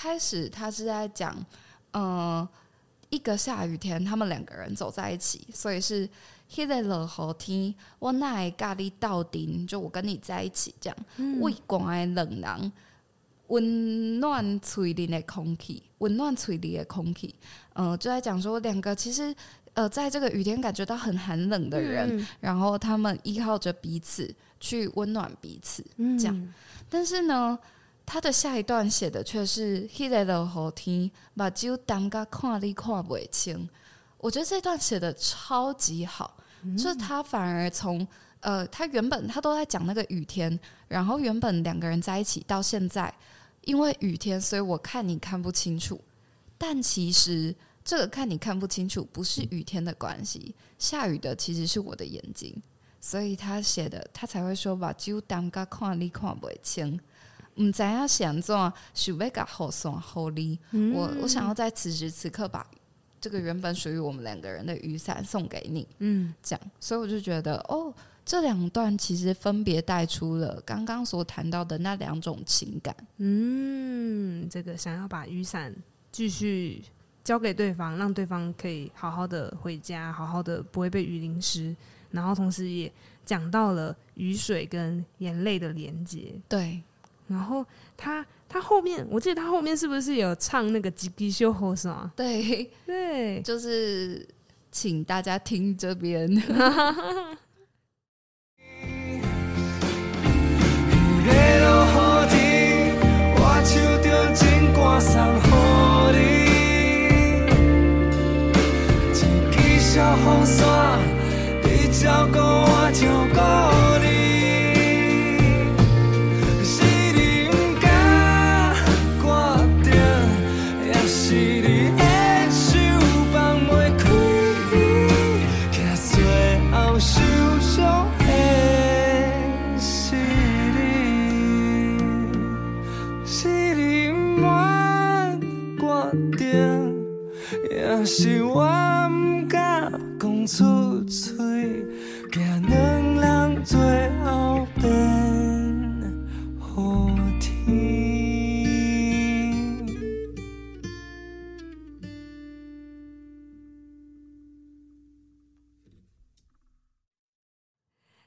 开始他是在讲，嗯、呃，一个下雨天，他们两个人走在一起，所以是 he the 了后天，我那咖喱到顶，就我跟你在一起这样，微光的冷凉，温暖吹里的空气，温暖吹里的空气，嗯、呃，就在讲说两个其实呃，在这个雨天感觉到很寒冷的人，嗯、然后他们依靠着彼此去温暖彼此，这样，嗯、但是呢。他的下一段写的却是“迄个落雨天，目睭当甲看你看不清”。我觉得这段写的超级好，嗯、就是他反而从呃，他原本他都在讲那个雨天，然后原本两个人在一起到现在，因为雨天，所以我看你看不清楚。但其实这个看你看不清楚，不是雨天的关系，下雨的其实是我的眼睛，所以他写的他才会说“目睭当甲看你看不清”。唔知要想做，想要甲好送好礼。我我想要在此时此刻把这个原本属于我们两个人的雨伞送给你。嗯，这样，所以我就觉得，哦，这两段其实分别带出了刚刚所谈到的那两种情感。嗯，这个想要把雨伞继续交给对方，让对方可以好好的回家，好好的不会被雨淋湿，然后同时也讲到了雨水跟眼泪的连接。对。然后他他后面，我记得他后面是不是有唱那个《吉吉秀后》是吗？对对，就是请大家听这边。*laughs*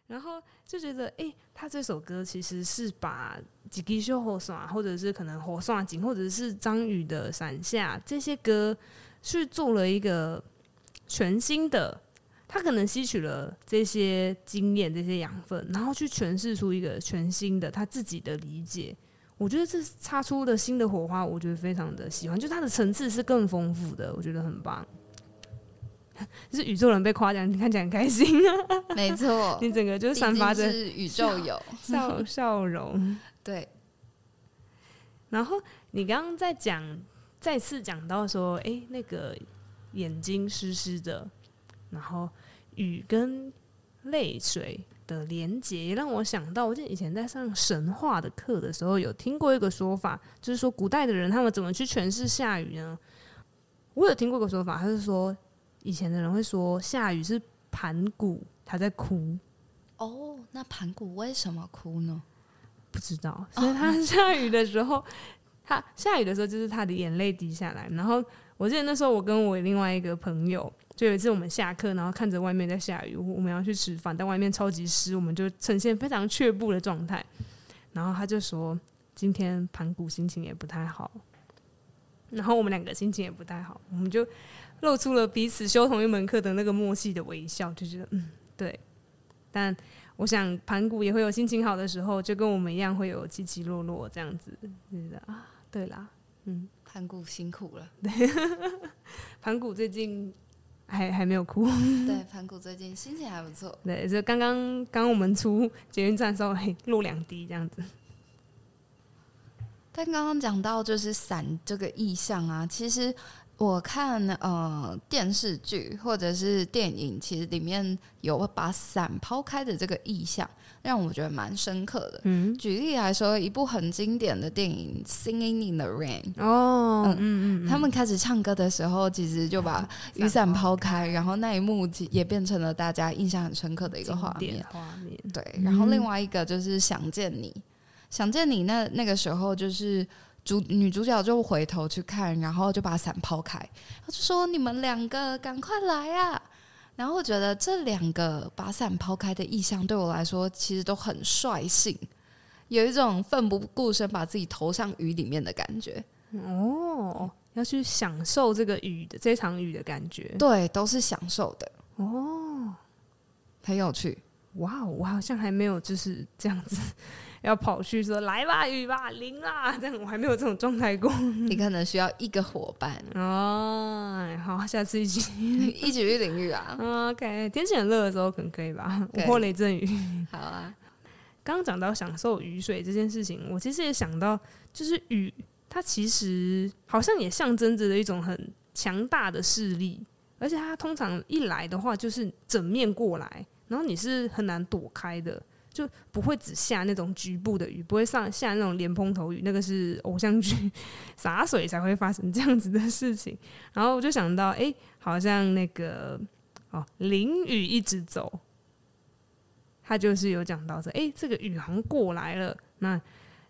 然后就觉得，哎、欸，他这首歌其实是把《吉吉秀火耍》或者是可能《火耍景》，或者是张宇的《伞下》这些歌，去做了一个全新的。他可能吸取了这些经验、这些养分，然后去诠释出一个全新的他自己的理解。我觉得这擦出的新的火花，我觉得非常的喜欢。就它的层次是更丰富的，我觉得很棒。就 *laughs* 是宇宙人被夸奖，你看起来很开心。啊没错，你整个就散发着宇宙有笑笑，笑容。*laughs* 对。然后你刚刚在讲，再次讲到说，哎、欸，那个眼睛湿湿的，然后雨跟泪水的连接，也让我想到，我记得以前在上神话的课的时候，有听过一个说法，就是说古代的人他们怎么去诠释下雨呢？我有听过一个说法，他是说。以前的人会说下雨是盘古他在哭。哦，那盘古为什么哭呢？不知道。所以他下雨的时候，哦、他下雨的时候就是他的眼泪滴下来。然后我记得那时候我跟我另外一个朋友，就有一次我们下课，然后看着外面在下雨，我们要去吃饭，但外面超级湿，我们就呈现非常却步的状态。然后他就说，今天盘古心情也不太好。然后我们两个心情也不太好，我们就露出了彼此修同一门课的那个默契的微笑，就觉得嗯，对。但我想盘古也会有心情好的时候，就跟我们一样会有起起落落这样子，是的啊。对啦，嗯，盘古辛苦了。对，*laughs* 盘古最近还还没有哭。对，*laughs* 盘古最近心情还不错。对，就刚刚刚我们出捷运站稍微落两滴这样子。但刚刚讲到就是伞这个意象啊，其实我看呃电视剧或者是电影，其实里面有把伞抛开的这个意象，让我觉得蛮深刻的。嗯，举例来说，一部很经典的电影《Singing in the Rain》哦，嗯嗯，嗯，他们开始唱歌的时候，其实就把雨伞抛开，然后那一幕也变成了大家印象很深刻的一个画面。画面对，然后另外一个就是想见你。想见你那那个时候，就是主女主角就回头去看，然后就把伞抛开，她就说：“你们两个赶快来呀！”然后我觉得这两个把伞抛开的意象对我来说，其实都很率性，有一种奋不顾身把自己投上雨里面的感觉。哦，要去享受这个雨的这场雨的感觉，对，都是享受的。哦，很有趣。哇，我好像还没有就是这样子。要跑去说来吧雨吧淋啊，*laughs* 这样我还没有这种状态过。*laughs* 你可能需要一个伙伴哦。好，下次一起 *laughs* 一起去淋雨啊。OK，天气很热的时候可能可以吧。午后雷阵雨。好啊。刚刚讲到享受雨水这件事情，我其实也想到，就是雨，它其实好像也象征着一种很强大的势力，而且它通常一来的话，就是整面过来，然后你是很难躲开的。就不会只下那种局部的雨，不会上下那种莲蓬头雨，那个是偶像剧 *laughs* 洒水才会发生这样子的事情。然后我就想到，哎、好像那个哦，淋雨一直走，他就是有讲到说，哎、这个雨好像过来了，那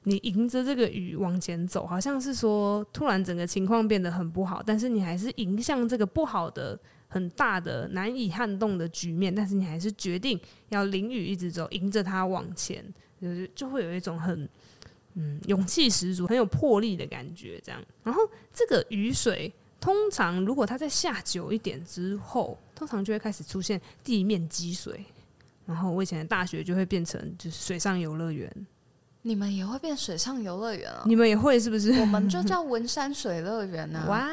你迎着这个雨往前走，好像是说突然整个情况变得很不好，但是你还是迎向这个不好的。很大的难以撼动的局面，但是你还是决定要淋雨一直走，迎着它往前，就是就会有一种很嗯勇气十足、很有魄力的感觉。这样，然后这个雨水通常如果它再下久一点之后，通常就会开始出现地面积水，然后我以前的大学就会变成就是水上游乐园。你们也会变水上游乐园啊？你们也会是不是？我们就叫文山水乐园呢。哇，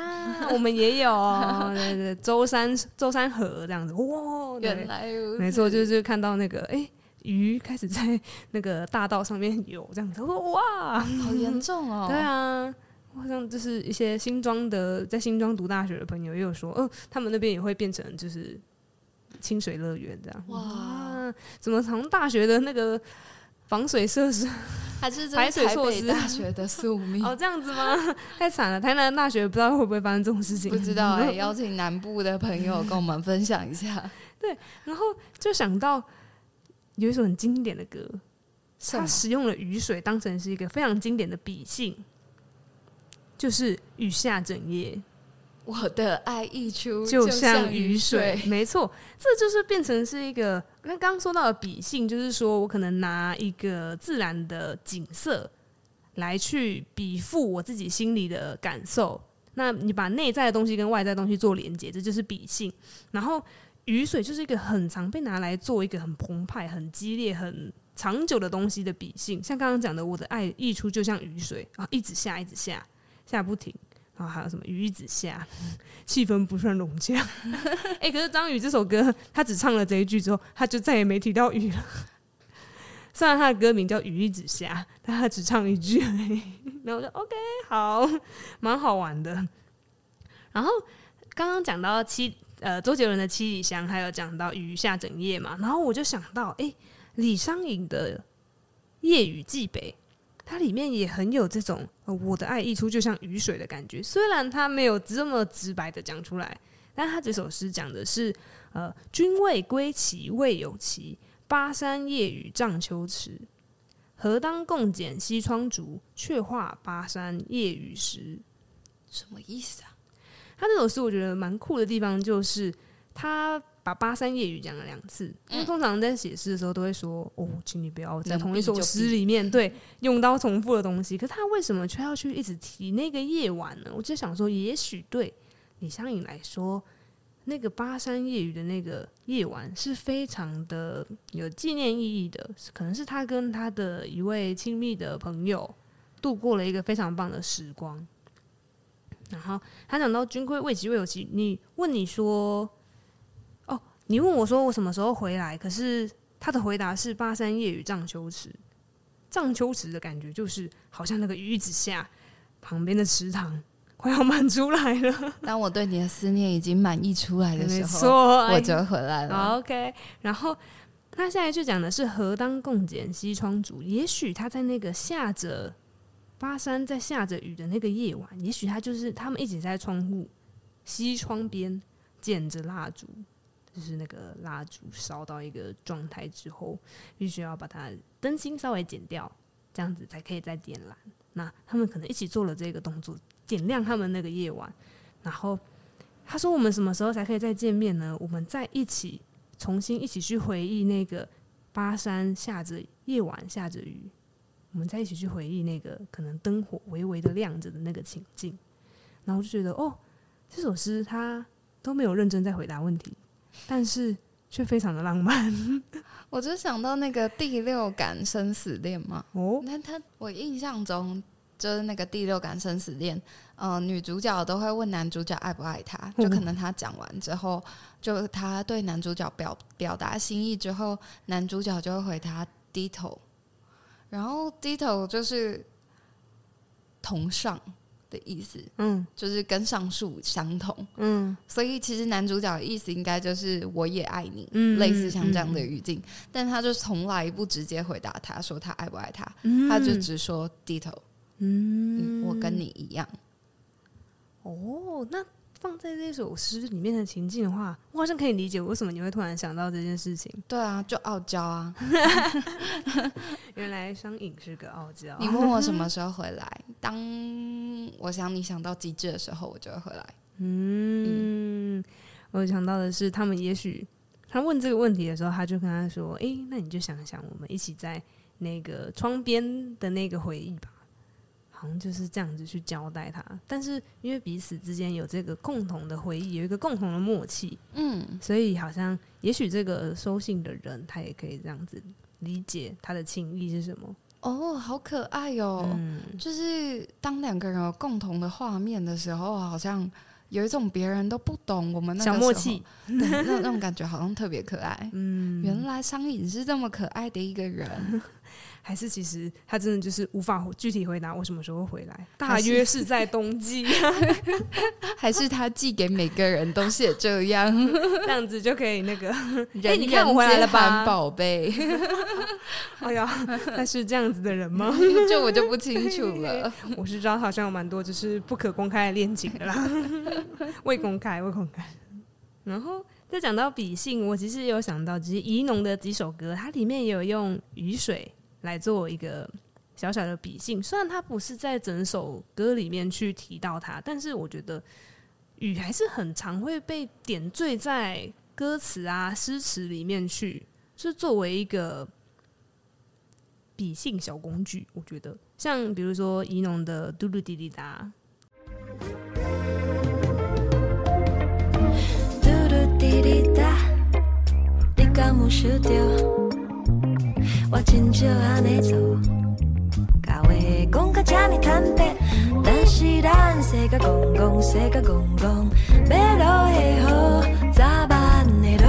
我们也有 *laughs* 哦，对对，舟山舟山河这样子。哇，原来如此。没错，就是看到那个哎、欸、鱼开始在那个大道上面游这样子。哇，好严重哦。*laughs* 对啊，好像就是一些新庄的在新庄读大学的朋友也有说，嗯、呃，他们那边也会变成就是清水乐园这样。哇，怎么从大学的那个？防水设施 *laughs* 还是排水措施？大学的宿 *laughs* 命哦，这样子吗？*laughs* 太惨了！台南大学不知道会不会发生这种事情？不知道哎、欸，邀请南部的朋友跟我们分享一下。对，然后就想到有一首很经典的歌，他使用了雨水当成是一个非常经典的笔性，就是雨下整夜。我的爱溢出就像雨水，没错，这就是变成是一个刚刚说到的比性，就是说我可能拿一个自然的景色来去比附我自己心里的感受。那你把内在的东西跟外在的东西做连接，这就是比性。然后雨水就是一个很常被拿来做一个很澎湃、很激烈、很长久的东西的比性。像刚刚讲的，我的爱溢出就像雨水啊，一直下，一直下，下不停。然后还有什么雨一直下，*laughs* 气氛不算融洽。*laughs* 哎、可是张宇这首歌，他只唱了这一句之后，他就再也没提到雨了。*laughs* 虽然他的歌名叫《雨一直下》，但他只唱一句而已。然后就 OK，好，蛮好玩的。然后刚刚讲到七呃周杰伦的《七里香》，还有讲到雨下整夜嘛，然后我就想到，哎、李商隐的《夜雨寄北》。它里面也很有这种，呃，我的爱溢出就像雨水的感觉。虽然它没有这么直白的讲出来，但他这首诗讲的是，呃，君未归期未有期，巴山夜雨涨秋池。何当共剪西窗烛，却话巴山夜雨时。什么意思啊？他这首诗我觉得蛮酷的地方，就是他把巴山夜雨讲了两次。因为通常在写诗的时候都会说：“哦，请你不要在同一首诗里面对用到重复的东西。”可是他为什么却要去一直提那个夜晚呢？我就想说，也许对李商隐来说。那个巴山夜雨的那个夜晚是非常的有纪念意义的，可能是他跟他的一位亲密的朋友度过了一个非常棒的时光。然后他讲到“君归未及未有期”，你问你说：“哦，你问我说我什么时候回来？”可是他的回答是“巴山夜雨涨秋池”，涨秋池的感觉就是好像那个雨一直下，旁边的池塘。快要满出来了。当我对你的思念已经满溢出来的时候，*laughs* 我就回来了。OK，然后他现在就讲的是“何当共剪西窗烛”。也许他在那个下着巴山在下着雨的那个夜晚，也许他就是他们一起在窗户西窗边剪着蜡烛，就是那个蜡烛烧到一个状态之后，必须要把它灯芯稍微剪掉，这样子才可以再点燃。那他们可能一起做了这个动作。点亮他们那个夜晚，然后他说：“我们什么时候才可以再见面呢？我们再一起重新一起去回忆那个巴山下着夜晚下着雨，我们再一起去回忆那个可能灯火微微的亮着的那个情境。”然后我就觉得，哦，这首诗他都没有认真在回答问题，但是却非常的浪漫。*laughs* 我就想到那个第六感生死恋嘛。哦，那他我印象中。就是那个第六感生死恋，呃，女主角都会问男主角爱不爱她，就可能他讲完之后，就他对男主角表表达心意之后，男主角就会回他低头，然后低头就是同上的意思，嗯，就是跟上述相同，嗯，所以其实男主角的意思应该就是我也爱你，嗯，类似像这样的语境，嗯，但他就从来不直接回答他说他爱不爱他，嗯，他就只说低头。嗯，我跟你一样。哦，那放在这首诗里面的情境的话，我好像可以理解为什么你会突然想到这件事情。对啊，就傲娇啊。原来商隐是个傲娇。你问我什么时候回来？当我想你想到极致的时候，我就会回来。嗯，嗯，我想到的是，他们也许他问这个问题的时候，他就跟他说：“哎、欸，那你就想想，我们一起在那个窗边的那个回忆吧。”好像就是这样子去交代他，但是因为彼此之间有这个共同的回忆，有一个共同的默契，嗯，所以好像也许这个收信的人他也可以这样子理解他的情意是什么。哦，好可爱哟！嗯，就是当两个人有共同的画面的时候，好像有一种别人都不懂我们那个小默契，对，那那种感觉好像特别可爱。嗯，原来商隐是这么可爱的一个人。还是其实他真的就是无法具体回答我什么时候会回来，大约是在冬季，*laughs* 还是他寄给每个人都写这样，*laughs* 这样子就可以那个，*laughs* 哎，你看我回来了吧，宝贝。哎呀，他是这样子的人吗？这我就不清楚了。我是知道好像有蛮多就是不可公开的恋情的啦，未公开，未公开。然后再讲到笔信，我其实也有想到，其实怡农的几首歌，它里面也有用雨水。来做一个小小的笔信，虽然他不是在整首歌里面去提到它，但是我觉得雨还是很常会被点缀在歌词啊、诗词里面去，是作为一个笔信小工具。我觉得，像比如说宜农的嘟嘟滴滴答，嘟噜滴滴答，你敢有想到？我真少安尼做，甲话讲甲这么坦白，但是咱世界公公，世界公公，要落的雨，早晚会落。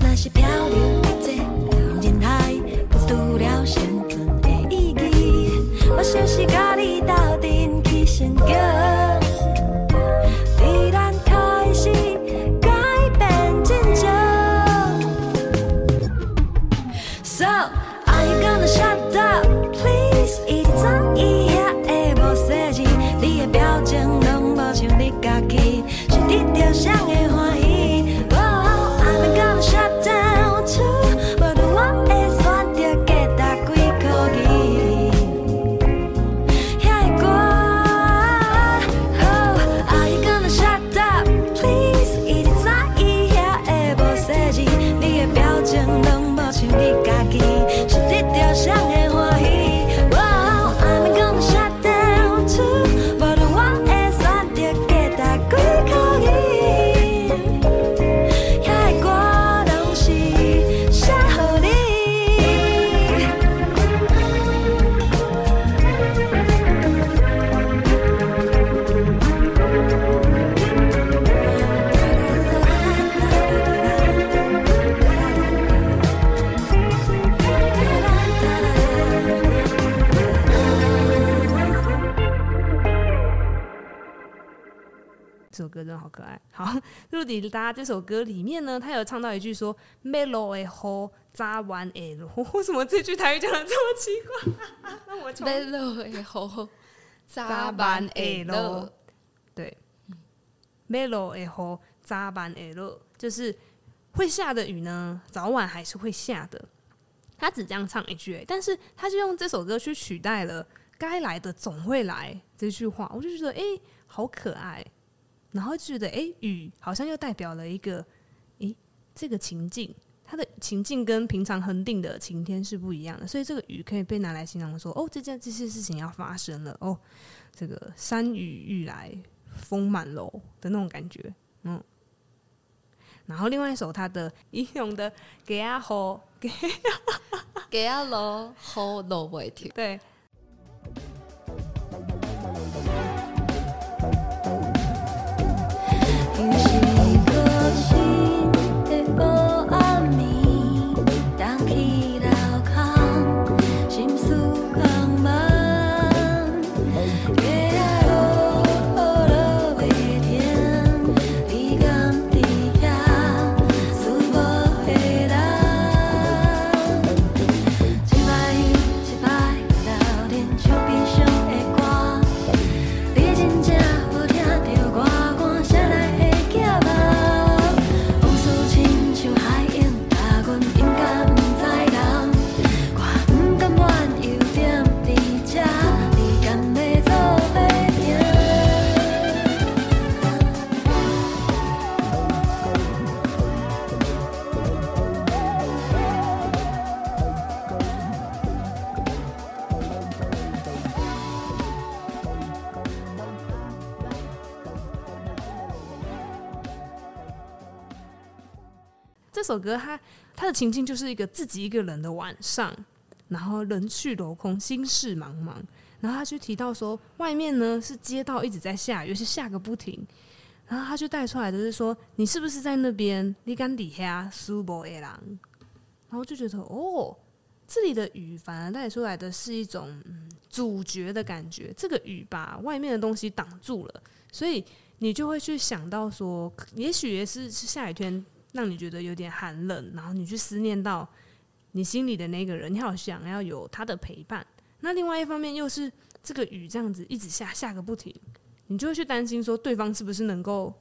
若是漂流在人海，不除了生存的意义，我想是甲你斗阵去选择。大家这首歌里面呢，他有唱到一句说 “melo 的好扎完 l”，为什么这句台语讲的这么奇怪？那我 “melo 的好扎完 l”，对，“melo 的好扎完 l” 就是会下的雨呢，早晚还是会下的。他只这样唱一句，但是他就用这首歌去取代了“该来的总会来”这句话，我就觉得哎、欸，好可爱。然后就觉得，哎、欸，雨好像又代表了一个，诶、欸，这个情境，它的情境跟平常恒定的晴天是不一样的，所以这个雨可以被拿来形容说，哦，这件这些事情要发生了，哦，这个山雨欲来风满楼的那种感觉，嗯。然后另外一首他的英勇的给阿吼给给阿罗吼罗维提，对。这首歌，它它的情境就是一个自己一个人的晚上，然后人去楼空，心事茫茫。然后他就提到说，外面呢是街道一直在下雨，是下个不停。然后他就带出来的是说，你是不是在那边？你敢底下苏博野狼？然后就觉得哦，这里的雨反而带出来的是一种、嗯、主角的感觉。这个雨把外面的东西挡住了，所以你就会去想到说，也许也是是下雨天。*laughs* 让你觉得有点寒冷，然后你去思念到你心里的那个人，你好想要有他的陪伴。那另外一方面又是这个雨这样子一直下，下个不停，你就会去担心说对方是不是能够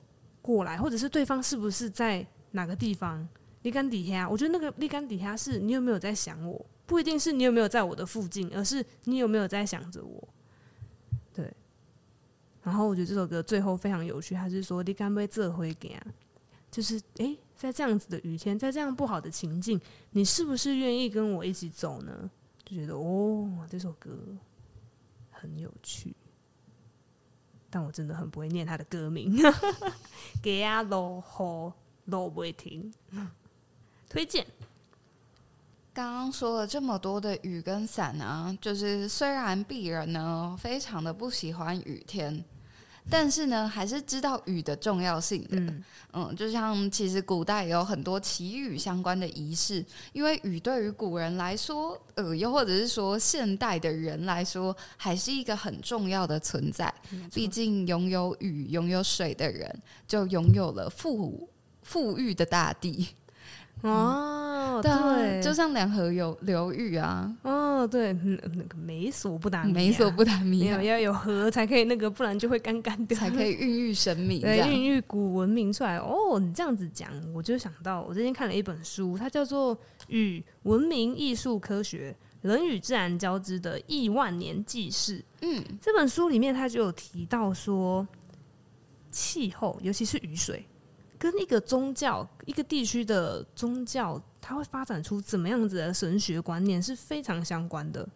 过来，或者是对方是不是在哪个地方？立竿底下，我觉得那个立竿底下是你有没有在想我，不一定是你有没有在我的附近，而是你有没有在想着我。对。然后我觉得这首歌最后非常有趣，他是说你敢不做伙行，就是诶。在这样子的雨天，在这样不好的情境，你是不是愿意跟我一起走呢？就觉得哦，这首歌很有趣，但我真的很不会念他的歌名。给啊罗吼罗不会听，推荐。刚刚说了这么多的雨跟伞啊，就是虽然鄙人呢非常的不喜欢雨天。但是呢，还是知道雨的重要性的。嗯，嗯，就像其实古代也有很多祈雨相关的仪式，因为雨对于古人来说，呃，又或者是说现代的人来说，还是一个很重要的存在。毕竟拥有雨、拥有水的人，就拥有了富富裕的大地。哦。哦，对就像两河有流域啊。哦，对，那个美索不达米亚，美索不达米亚没有要有河才可以那个，不然就会干干的，才可以孕育神明，对，孕育古文明出来。哦，你这样子讲，我就想到我最近看了一本书，它叫做《与文明艺术科学人与自然交织的亿万年纪事》。嗯，这本书里面它就有提到说，气候，尤其是雨水。跟一个宗教、一个地区的宗教，它会发展出怎么样子的神学观念是非常相关的。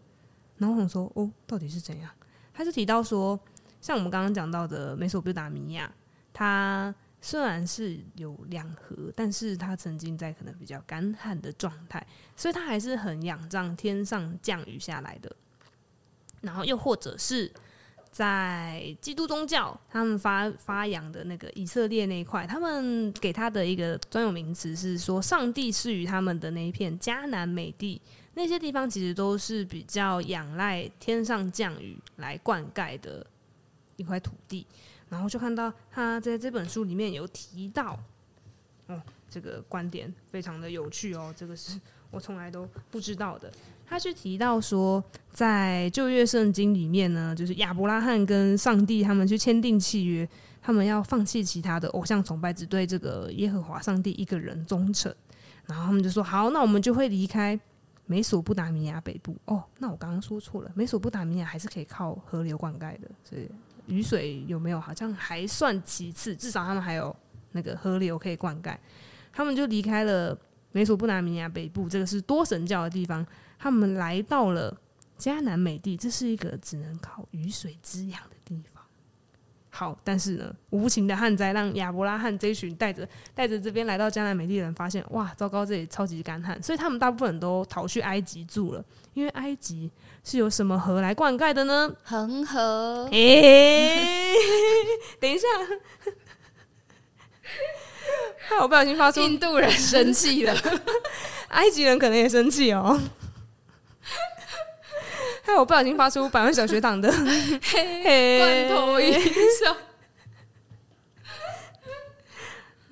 然后我想说，哦，到底是怎样？他就提到说，像我们刚刚讲到的美索不达米亚，它虽然是有两河，但是它曾经在可能比较干旱的状态，所以它还是很仰仗天上降雨下来的。然后又或者是。在基督宗教，他们发发扬的那个以色列那一块，他们给他的一个专有名词是说，上帝赐予他们的那一片迦南美地，那些地方其实都是比较仰赖天上降雨来灌溉的一块土地。然后就看到他在这本书里面有提到，哦，这个观点非常的有趣哦，这个是我从来都不知道的。他去提到说，在旧约圣经里面呢，就是亚伯拉罕跟上帝他们去签订契约，他们要放弃其他的偶像崇拜，只对这个耶和华上帝一个人忠诚。然后他们就说：“好，那我们就会离开美索不达米亚北部。”哦，那我刚刚说错了，美索不达米亚还是可以靠河流灌溉的，所以雨水有没有好像还算其次，至少他们还有那个河流可以灌溉。他们就离开了美索不达米亚北部，这个是多神教的地方。他们来到了迦南美地，这是一个只能靠雨水滋养的地方。好，但是呢，无情的旱灾让亚伯拉罕这一群带着带着这边来到迦南美地的人发现，哇，糟糕，这里超级干旱，所以他们大部分人都逃去埃及住了。因为埃及是由什么河来灌溉的呢？恒河。等一下，*laughs* 害我不小心发出印度人生气了，*laughs* 埃及人可能也生气哦。害我不小心发出百万小学堂的 *laughs* 嘿罐头音效。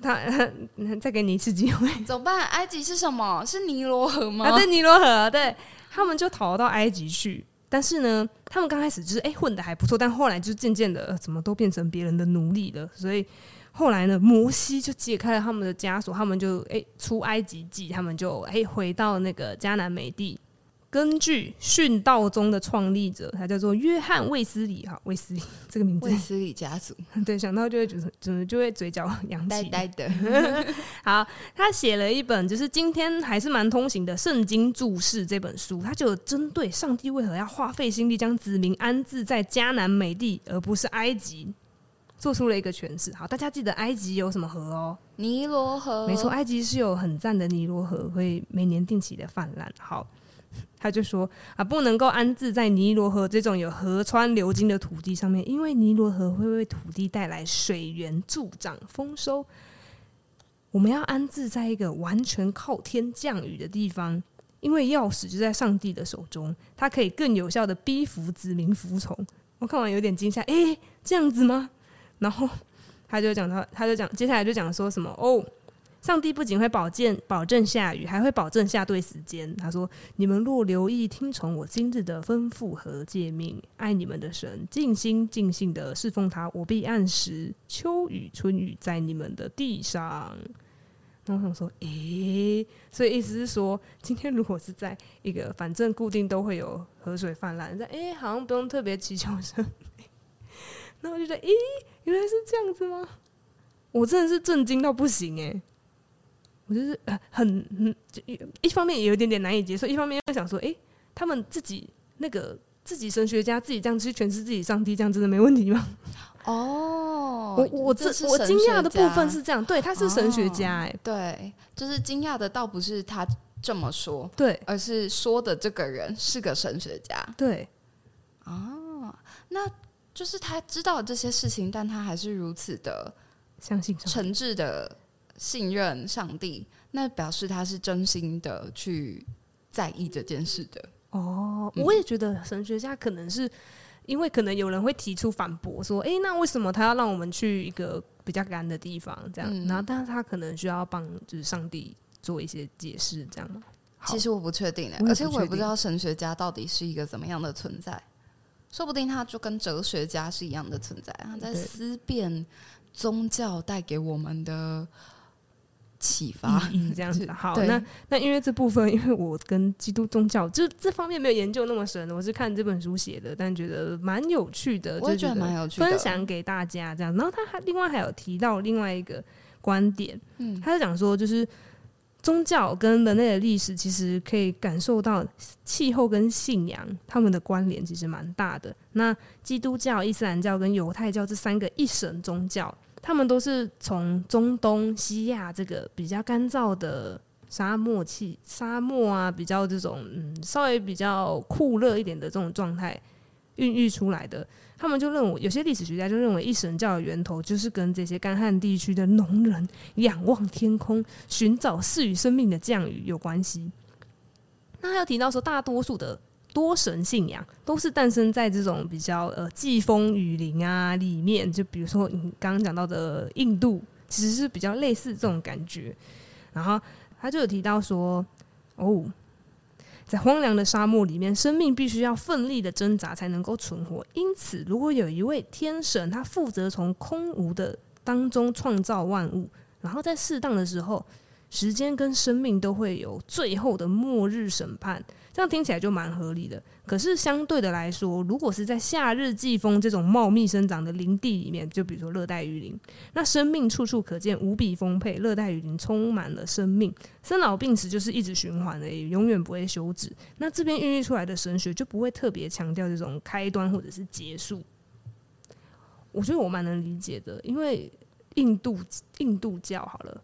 *laughs* 他再给你一次机会，怎么办？埃及是什么？是尼罗河吗？啊，对，尼罗河。对，他们就逃到埃及去。但是呢，他们刚开始就是哎、欸、混的还不错，但后来就渐渐的怎么都变成别人的奴隶了。所以后来呢，摩西就解开了他们的枷锁，他们就哎、欸、出埃及记，他们就哎、欸、回到那个迦南美地。根据殉道宗的创立者，他叫做约翰卫斯理哈，卫斯理这个名字，卫斯理家族，*laughs* 对，想到就会觉得，怎么就会嘴角扬起，呆呆的。*laughs* 好，他写了一本，就是今天还是蛮通行的《圣经注释》这本书，他就针对上帝为何要花费心力将子民安置在迦南美地，而不是埃及，做出了一个诠释。好，大家记得埃及有什么河哦？尼罗河，没错，埃及是有很赞的尼罗河，会每年定期的泛滥。好。他就说啊，不能够安置在尼罗河这种有河川流经的土地上面，因为尼罗河会为土地带来水源助长丰收。我们要安置在一个完全靠天降雨的地方，因为钥匙就在上帝的手中，他可以更有效的逼服子民服从。我看完有点惊吓，诶、这样子吗？然后他就讲到，他就讲接下来就讲说什么哦。上帝不仅会保证保证下雨，还会保证下对时间。他说：“你们若留意听从我今日的吩咐和诫命，爱你们的神，尽心尽性的侍奉他，我必按时秋雨春雨在你们的地上。”然后我想说：“诶、所以意思是说，今天如果是在一个反正固定都会有河水泛滥，在诶、好像不用特别祈求神。那我就觉得，诶、原来是这样子吗？我真的是震惊到不行诶、我就是很很一方面也有一点点难以接受，一方面又想说，哎、欸，他们自己那个自己神学家自己这样去诠释自己上帝，这样真的没问题吗？*laughs* 哦，我我这我惊讶的部分是这样，对，他是神学家、欸，哎、哦，对，就是惊讶的倒不是他这么说，对，而是说的这个人是个神学家，对，哦，那就是他知道这些事情，但他还是如此的相信诚挚的。信任上帝，那表示他是真心的去在意这件事的。哦，我也觉得神学家可能是因为可能有人会提出反驳，说：“哎、欸，那为什么他要让我们去一个比较干的地方？这样，嗯、然后但是他可能需要帮，就是上帝做一些解释，这样吗？其实我不确定的，而且我也不知道神学家到底是一个怎么样的存在，说不定他就跟哲学家是一样的存在，他在思辨宗教带给我们的启发，嗯这样子。*laughs* 好，那那因为这部分，因为我跟基督宗教就这方面没有研究那么深，我是看这本书写的，但觉得蛮有趣的，我也觉得蛮有趣的，分享给大家这样。然后他还另外还有提到另外一个观点，嗯，他是讲说就是。宗教跟人类的历史，其实可以感受到气候跟信仰他们的关联，其实蛮大的。那基督教、伊斯兰教跟犹太教这三个一神宗教，他们都是从中东西亚这个比较干燥的沙漠气、沙漠啊，比较这种嗯稍微比较酷热一点的这种状态孕育出来的。他们就认为，有些历史学家就认为，一神教的源头就是跟这些干旱地区的农人仰望天空，寻找赐予生命的降雨有关系。那还有提到说，大多数的多神信仰都是诞生在这种比较呃季风雨林啊里面，就比如说你刚刚讲到的印度，其实是比较类似这种感觉。然后他就有提到说，哦。在荒凉的沙漠里面，生命必须要奋力的挣扎才能够存活。因此，如果有一位天神，他负责从空无的当中创造万物，然后在适当的时候，时间跟生命都会有最后的末日审判。这样听起来就蛮合理的。可是相对的来说，如果是在夏日季风这种茂密生长的林地里面，就比如说热带雨林，那生命处处可见，无比丰沛。热带雨林充满了生命，生老病死就是一直循环的，也永远不会休止。那这边孕育出来的神学就不会特别强调这种开端或者是结束。我觉得我蛮能理解的，因为印度印度教好了。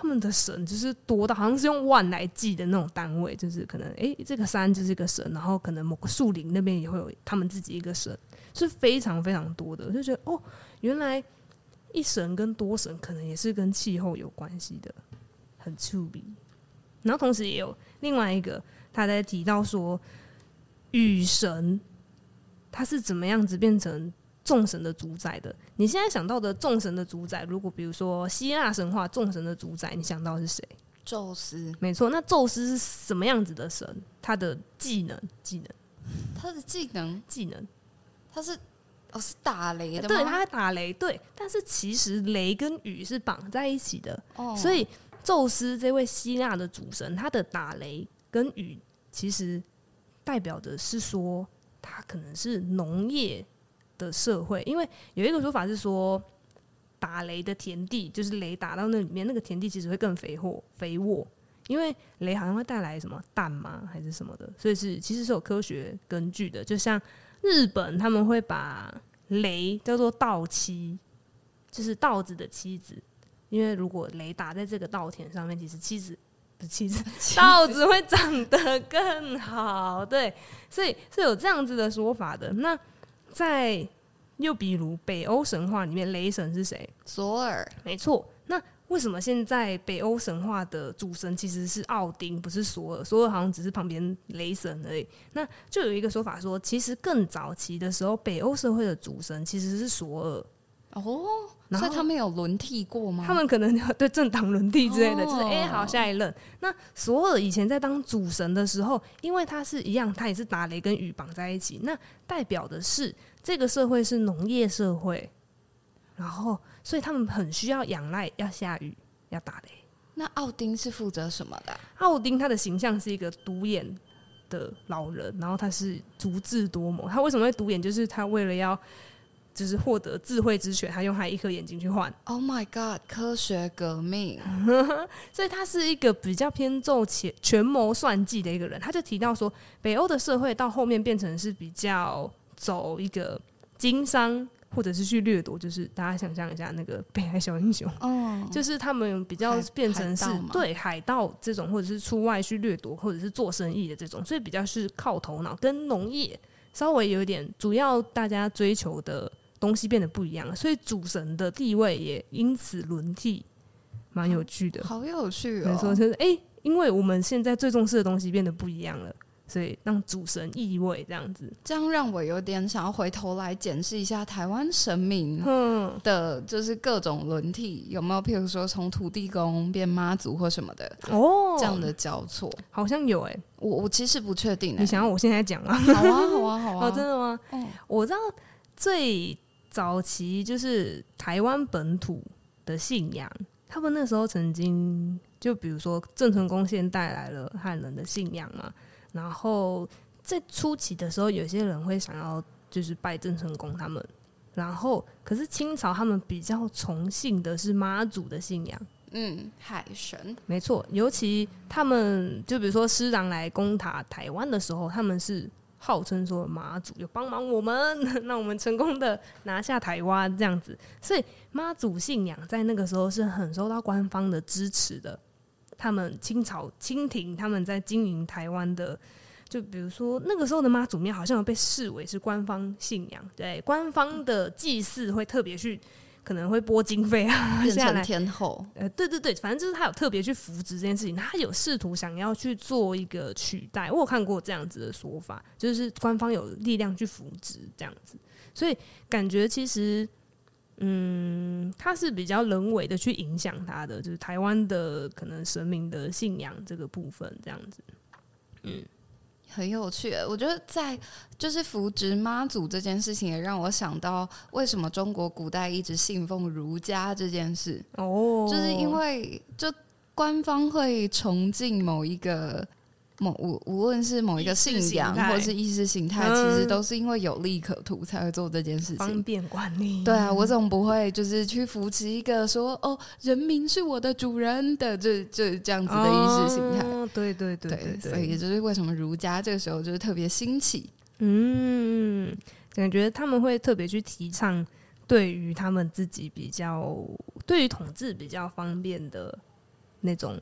他们的神就是多到好像是用万来计的那种单位，就是可能诶、这个山就是一个神，然后可能某个树林那边也会有他们自己一个神，是非常非常多的。就觉得哦，原来一神跟多神可能也是跟气候有关系的，很趣味。然后同时也有另外一个，他在提到说雨神他是怎么样子变成。众神的主宰的，你现在想到的众神的主宰，如果比如说希腊神话众神的主宰，你想到是谁？宙斯，没错。那宙斯是什么样子的神？他的技能，技能，他的技能，技能，他是哦，是打雷的？对，他在打雷。对，但是其实雷跟雨是绑在一起的。哦，所以宙斯这位希腊的主神，他的打雷跟雨，其实代表的是说，他可能是农业。的社会，因为有一个说法是说，打雷的田地就是雷打到那里面，那个田地其实会更肥沃肥沃，因为雷好像会带来什么氮吗，还是什么的，所以是其实是有科学根据的。就像日本他们会把雷叫做稻妻，就是稻子的妻子，因为如果雷打在这个稻田上面，其实妻子的妻子稻子会长得更好，对，所以是有这样子的说法的。那在又比如北欧神话里面，雷神是谁？索尔。没错。那为什么现在北欧神话的主神其实是奥丁，不是索尔？索尔好像只是旁边雷神而已。那就有一个说法说，其实更早期的时候，北欧社会的主神其实是索尔。哦，所以他们有轮替过吗？他们可能对政党轮替之类的，就是哎、欸，好，下一任。那索尔以前在当主神的时候，因为他是一样，他也是打雷跟雨绑在一起，那代表的是。这个社会是农业社会，然后所以他们很需要仰赖要下雨要打雷。那奥丁是负责什么的？奥丁他的形象是一个独眼的老人，然后他是足智多谋。他为什么会独眼？就是他为了要就是获得智慧之泉，他用他一颗眼睛去换。Oh my god！科学革命，*laughs* 所以他是一个比较偏重且权谋算计的一个人。他就提到说，北欧的社会到后面变成是比较。走一个经商，或者是去掠夺，就是大家想象一下那个北海小英雄，哦，*laughs* 就是他们比较变成是海对海盗这种，或者是出外去掠夺，或者是做生意的这种，所以比较是靠头脑，跟农业稍微有一点，主要大家追求的东西变得不一样了，所以主神的地位也因此轮替，蛮有趣的，好有趣哦。没错，就是哎、欸，因为我们现在最重视的东西变得不一样了。所以让主神意味这样子，这样让我有点想要回头来检视一下台湾神明的，就是各种轮替有没有，譬如说从土地公变妈祖或什么的哦，这样的交错好像有哎、欸，我我其实不确定、欸，你想要我现在讲吗？好啊好啊好啊，*laughs* 哦真的吗？嗯，我知道最早期就是台湾本土的信仰，他们那时候曾经就比如说郑成功先带来了汉人的信仰嘛。然后在初期的时候，有些人会想要就是拜郑成功他们，然后可是清朝他们比较崇信的是妈祖的信仰，嗯，海神，没错，尤其他们就比如说师长来攻打台湾的时候，他们是号称说妈祖有帮忙我们，*laughs* 让我们成功的拿下台湾这样子，所以妈祖信仰在那个时候是很受到官方的支持的。他们清朝清廷他们在经营台湾的，就比如说那个时候的妈祖庙好像有被视为是官方信仰，对，官方的祭祀会特别去可能会拨经费啊，*laughs* 变成天后，呃，对对对，反正就是他有特别去扶植这件事情，他有试图想要去做一个取代，我有看过这样子的说法，就是官方有力量去扶植这样子，所以感觉其实。嗯，他是比较人为的去影响他的，就是台湾的可能神明的信仰这个部分，这样子。嗯，很有趣。我觉得在就是扶植妈祖这件事情，也让我想到为什么中国古代一直信奉儒家这件事。哦，就是因为就官方会崇敬某一个。某无无论是某一个信仰或是意识形态，其实都是因为有利可图才会做这件事情，方便管理。对啊，我总不会就是去扶持一个说哦，人民是我的主人的这这这样子的意识形态。哦，对对对对，对，所以也就是为什么儒家这个时候就是特别兴起。嗯，感觉他们会特别去提倡对于他们自己比较对于统治比较方便的那种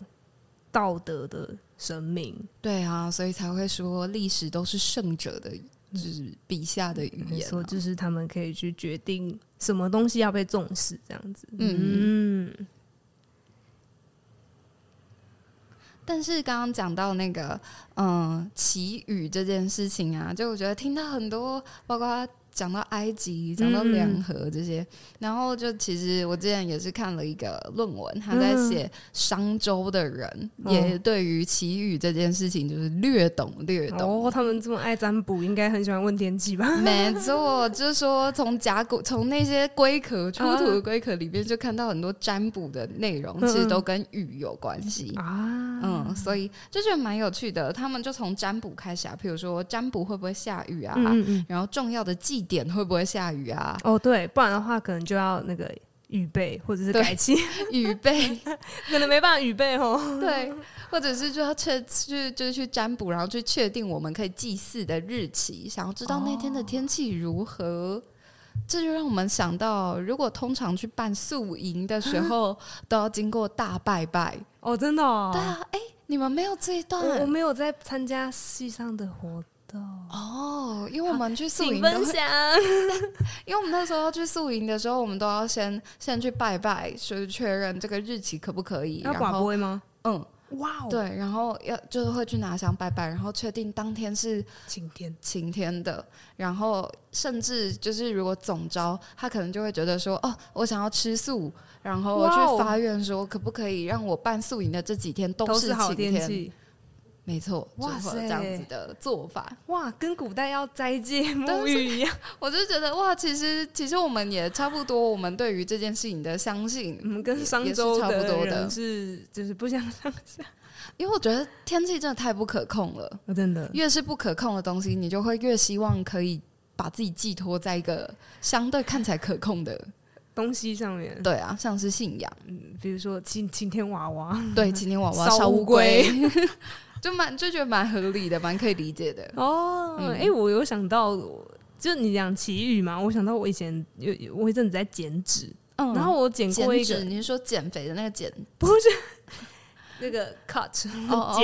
道德的。生命对啊，所以才会说历史都是圣者的，就是笔下的语言，没错，就是他们可以去决定什么东西要被重视，这样子。嗯，嗯，但是刚刚讲到那个，嗯，祈雨这件事情啊，就我觉得听到很多，包括。讲到埃及，讲到两河这些，嗯、然后就其实我之前也是看了一个论文，他在写商周的人，嗯、也对于祈雨这件事情就是略懂略懂。哦，他们这么爱占卜，应该很喜欢问天气吧？没错，就是说从甲骨从那些龟壳出土的龟壳里边，就看到很多占卜的内容，其实都跟雨有关系啊。嗯，所以就觉得蛮有趣的。他们就从占卜开始啊，譬如说占卜会不会下雨啊，然后重要的祭。点会不会下雨啊？哦，对，不然的话可能就要那个预备，或者是改期 *laughs* 预备，*laughs* 可能没办法预备哦。*laughs* 对，或者是就要去去就是去占卜，然后去确定我们可以祭祀的日期，想要知道那天的天气如何。哦、这就让我们想到，如果通常去办宿营的时候，都要经过大拜拜哦，真的、哦？对啊，哎，你们没有这一段？我，我没有在参加系上的活动。哦，因为我们去宿营分享，*laughs* 因为我们那时候要去宿营的时候，我们都要先先去拜拜，就是确认这个日期可不可以。要寡杯吗？嗯，哇 Wow，对，然后要就是会去拿香拜拜，然后确定当天是晴天晴天的，然后甚至就是如果总招他可能就会觉得说，哦，我想要吃素，然后我去发愿说，可不可以让我办宿营的这几天都是晴天。没错，哇塞，这样子的做法，哇，跟古代要斋戒沐浴一样。*laughs* 我就觉得，哇，其实其实我们也差不多，我们对于这件事情的相信，我们跟商周差不多的，是就是不相上下。因为我觉得天气真的太不可控了，真的，越是不可控的东西，你就会越希望可以把自己寄托在一个相对看起来可控的东西上面。对啊，像是信仰，嗯，比如说晴晴天娃娃，对，晴天娃娃 *laughs* 烧乌龟。就蛮就觉得蛮合理的，蛮可以理解的哦。哎、嗯欸，我有想到，就你讲祈雨嘛，我想到我以前有我一阵子在减脂，嗯，然后我减过一个，你是说减肥的那个减？不是 *laughs* 那个 cut *laughs*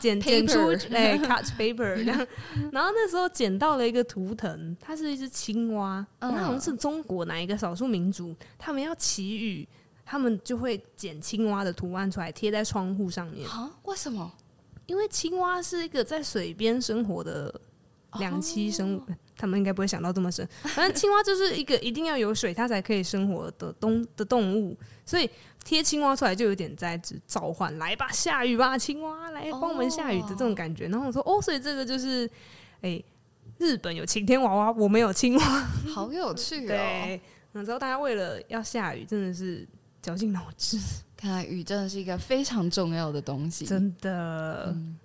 剪剪剪出哎 *laughs* cut paper 这样。然后那时候捡到了一个图腾，它是一只青蛙，那、嗯、好像是中国哪一个少数民族，他们要祈雨，他们就会剪青蛙的图案出来贴在窗户上面啊？为什么？因为青蛙是一个在水边生活的两栖生物，哦、他们应该不会想到这么深。反正青蛙就是一个一定要有水，它才可以生活的动的动物，所以贴青蛙出来就有点在召唤，来吧，下雨吧，青蛙来帮我们下雨的这种感觉。哦、然后我说，哦，所以这个就是，哎、欸，日本有晴天娃娃，我们有青蛙，好有趣哦。对，然后大家为了要下雨，真的是绞尽脑汁。看来雨真的是一个非常重要的东西，真的。嗯、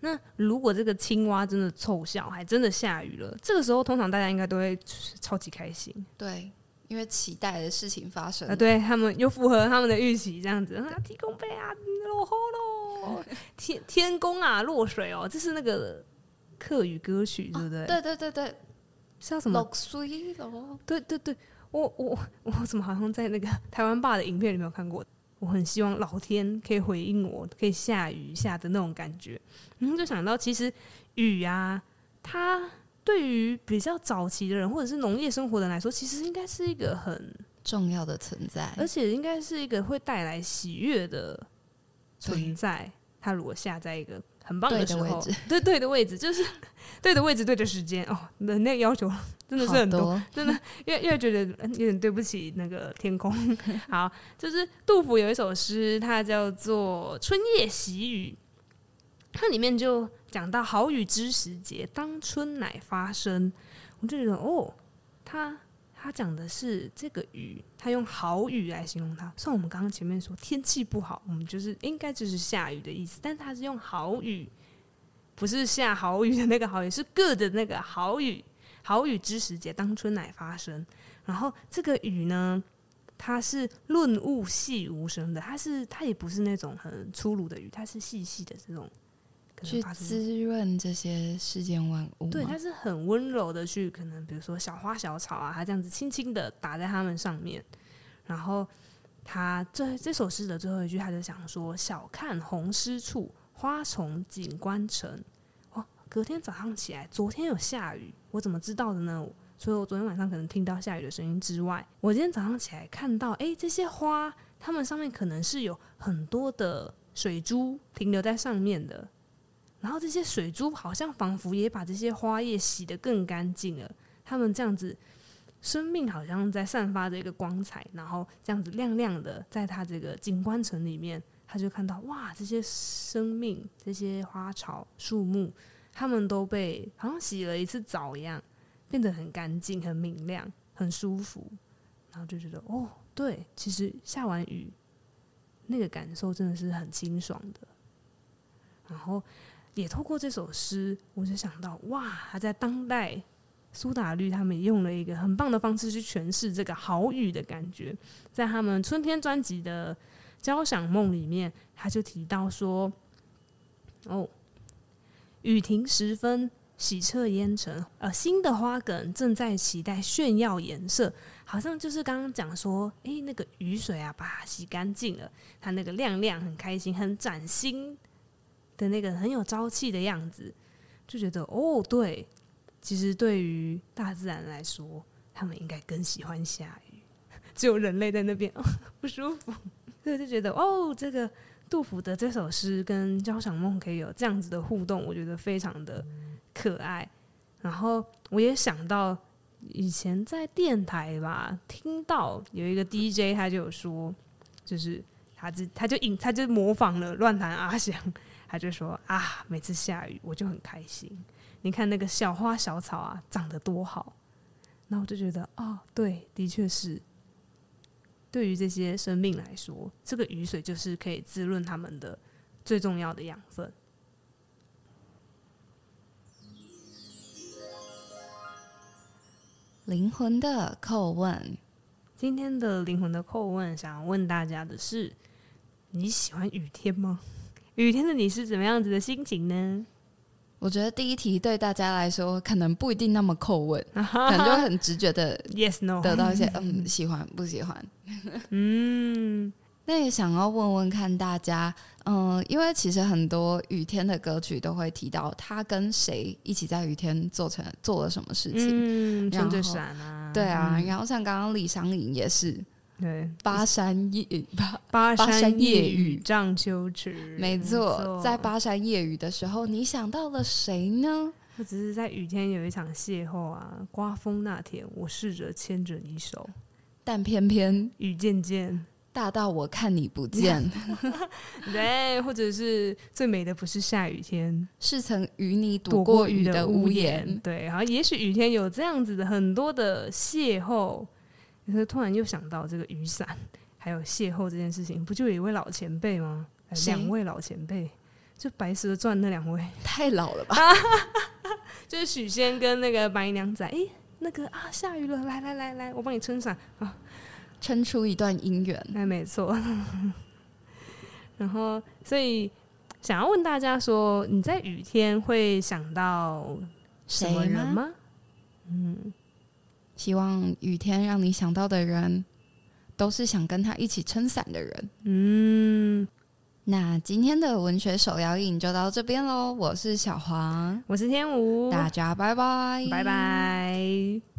那如果这个青蛙真的凑效，还真的下雨了，这个时候通常大家应该都会超级开心。对，因为期待的事情发生了，啊、对他们又符合他们的预期，这样子。啊，天公杯啊，落雨喽！*laughs* 天天公啊，落水哦，这是那个客语歌曲，对不对？哦、对对对对，叫什么？落水咯。对对对，我我我怎么好像在那个台湾爸的影片里面有看过？我很希望老天可以回应我，可以下雨下的那种感觉。然后就想到，其实雨啊，它对于比较早期的人或者是农业生活的人来说，其实应该是一个很重要的存在，而且应该是一个会带来喜悦的存在。它如果下在一个很棒的时候，对的位置，对对的位置，就是对的位置，对的时间哦。人类要求真的是很多，多真的越越觉得有点对不起那个天空。*laughs* 好，就是杜甫有一首诗，它叫做《春夜喜雨》，它里面就讲到“好雨知时节，当春乃发生”。我就觉得哦，他。他讲的是这个雨，他用好雨来形容它。像我们刚刚前面说天气不好，我们就是应该就是下雨的意思，但他是用好雨，不是下好雨的那个好雨，是 good 的那个好雨。好雨知时节，当春乃发生。然后这个雨呢，它是润物细无声的，它是它也不是那种很粗鲁的雨，它是细细的这种。去滋润这些世间万物，对，它是很温柔的去，可能比如说小花小草啊，它这样子轻轻的打在它们上面。然后他这这首诗的最后一句，他就想说：“小看红湿处，花丛锦官城。”哦，隔天早上起来，昨天有下雨，我怎么知道的呢？所以我昨天晚上可能听到下雨的声音之外，我今天早上起来看到，哎，这些花，它们上面可能是有很多的水珠停留在上面的。然后这些水珠好像仿佛也把这些花叶洗得更干净了。它们这样子，生命好像在散发着一个光彩，然后这样子亮亮的，在它这个景观城里面，他就看到哇，这些生命、这些花草树木，它们都被好像洗了一次澡一样，变得很干净、很明亮、很舒服。然后就觉得哦，对，其实下完雨，那个感受真的是很清爽的。然后。也透过这首诗，我就想到，哇，他在当代苏打绿他们用了一个很棒的方式去诠释这个好雨的感觉。在他们春天专辑的《交响梦》里面，他就提到说：“哦，雨停时分，洗彻烟尘，呃，新的花梗正在期待炫耀颜色，好像就是刚刚讲说，诶、那个雨水啊，把它洗干净了，它那个亮亮，很开心，很崭新。”的那个很有朝气的样子，就觉得哦，对，其实对于大自然来说，他们应该更喜欢下雨，*laughs* 只有人类在那边 *laughs* 不舒服，所以就觉得哦，这个杜甫的这首诗跟交响梦可以有这样子的互动，我觉得非常的可爱。然后我也想到以前在电台吧，听到有一个 DJ，他就有说，就是他就他就引他就模仿了乱弹阿翔。他就说啊，每次下雨我就很开心。你看那个小花小草啊，长得多好。那我就觉得，哦，对，的确是。对于这些生命来说，这个雨水就是可以滋润他们的最重要的养分。灵魂的叩问，今天的灵魂的叩问，想问大家的是：你喜欢雨天吗？雨天的你是怎么样子的心情呢？我觉得第一题对大家来说可能不一定那么叩问，*laughs* 可能就很直觉的 yes no 得到一些 *laughs* 嗯喜欢不喜欢。嗯，*laughs* 那也想要问问看大家，嗯，因为其实很多雨天的歌曲都会提到他跟谁一起在雨天做成做了什么事情，嗯，撑着伞啊，对啊，然后像刚刚李商隐也是。对，巴山夜巴巴山夜雨涨秋池，没错，在巴山夜雨的时候，你想到了谁呢？我只是在雨天有一场邂逅啊，刮风那天，我试着牵着你手，但偏偏雨渐渐大到我看你不见。*laughs* 对，或者是最美的不是下雨天，是曾与你躲过雨的屋檐。对，然后也许雨天有这样子的很多的邂逅，可是突然又想到这个雨伞，还有邂逅这件事情，不就有一位老前辈吗？两位老前辈，就《白蛇传》那两位，*laughs* 太老了吧？*laughs* 就是许仙跟那个白娘仔，哎、欸，那个啊，下雨了，来来来来，我帮你撑伞啊，撑出一段姻缘，哎，没错。*laughs* 然后，所以想要问大家说，你在雨天会想到什么人吗？嗯，希望雨天让你想到的人，都是想跟他一起撑伞的人。嗯。那今天的文学手摇影就到这边喽，我是小黄，我是天武，大家拜拜，拜拜。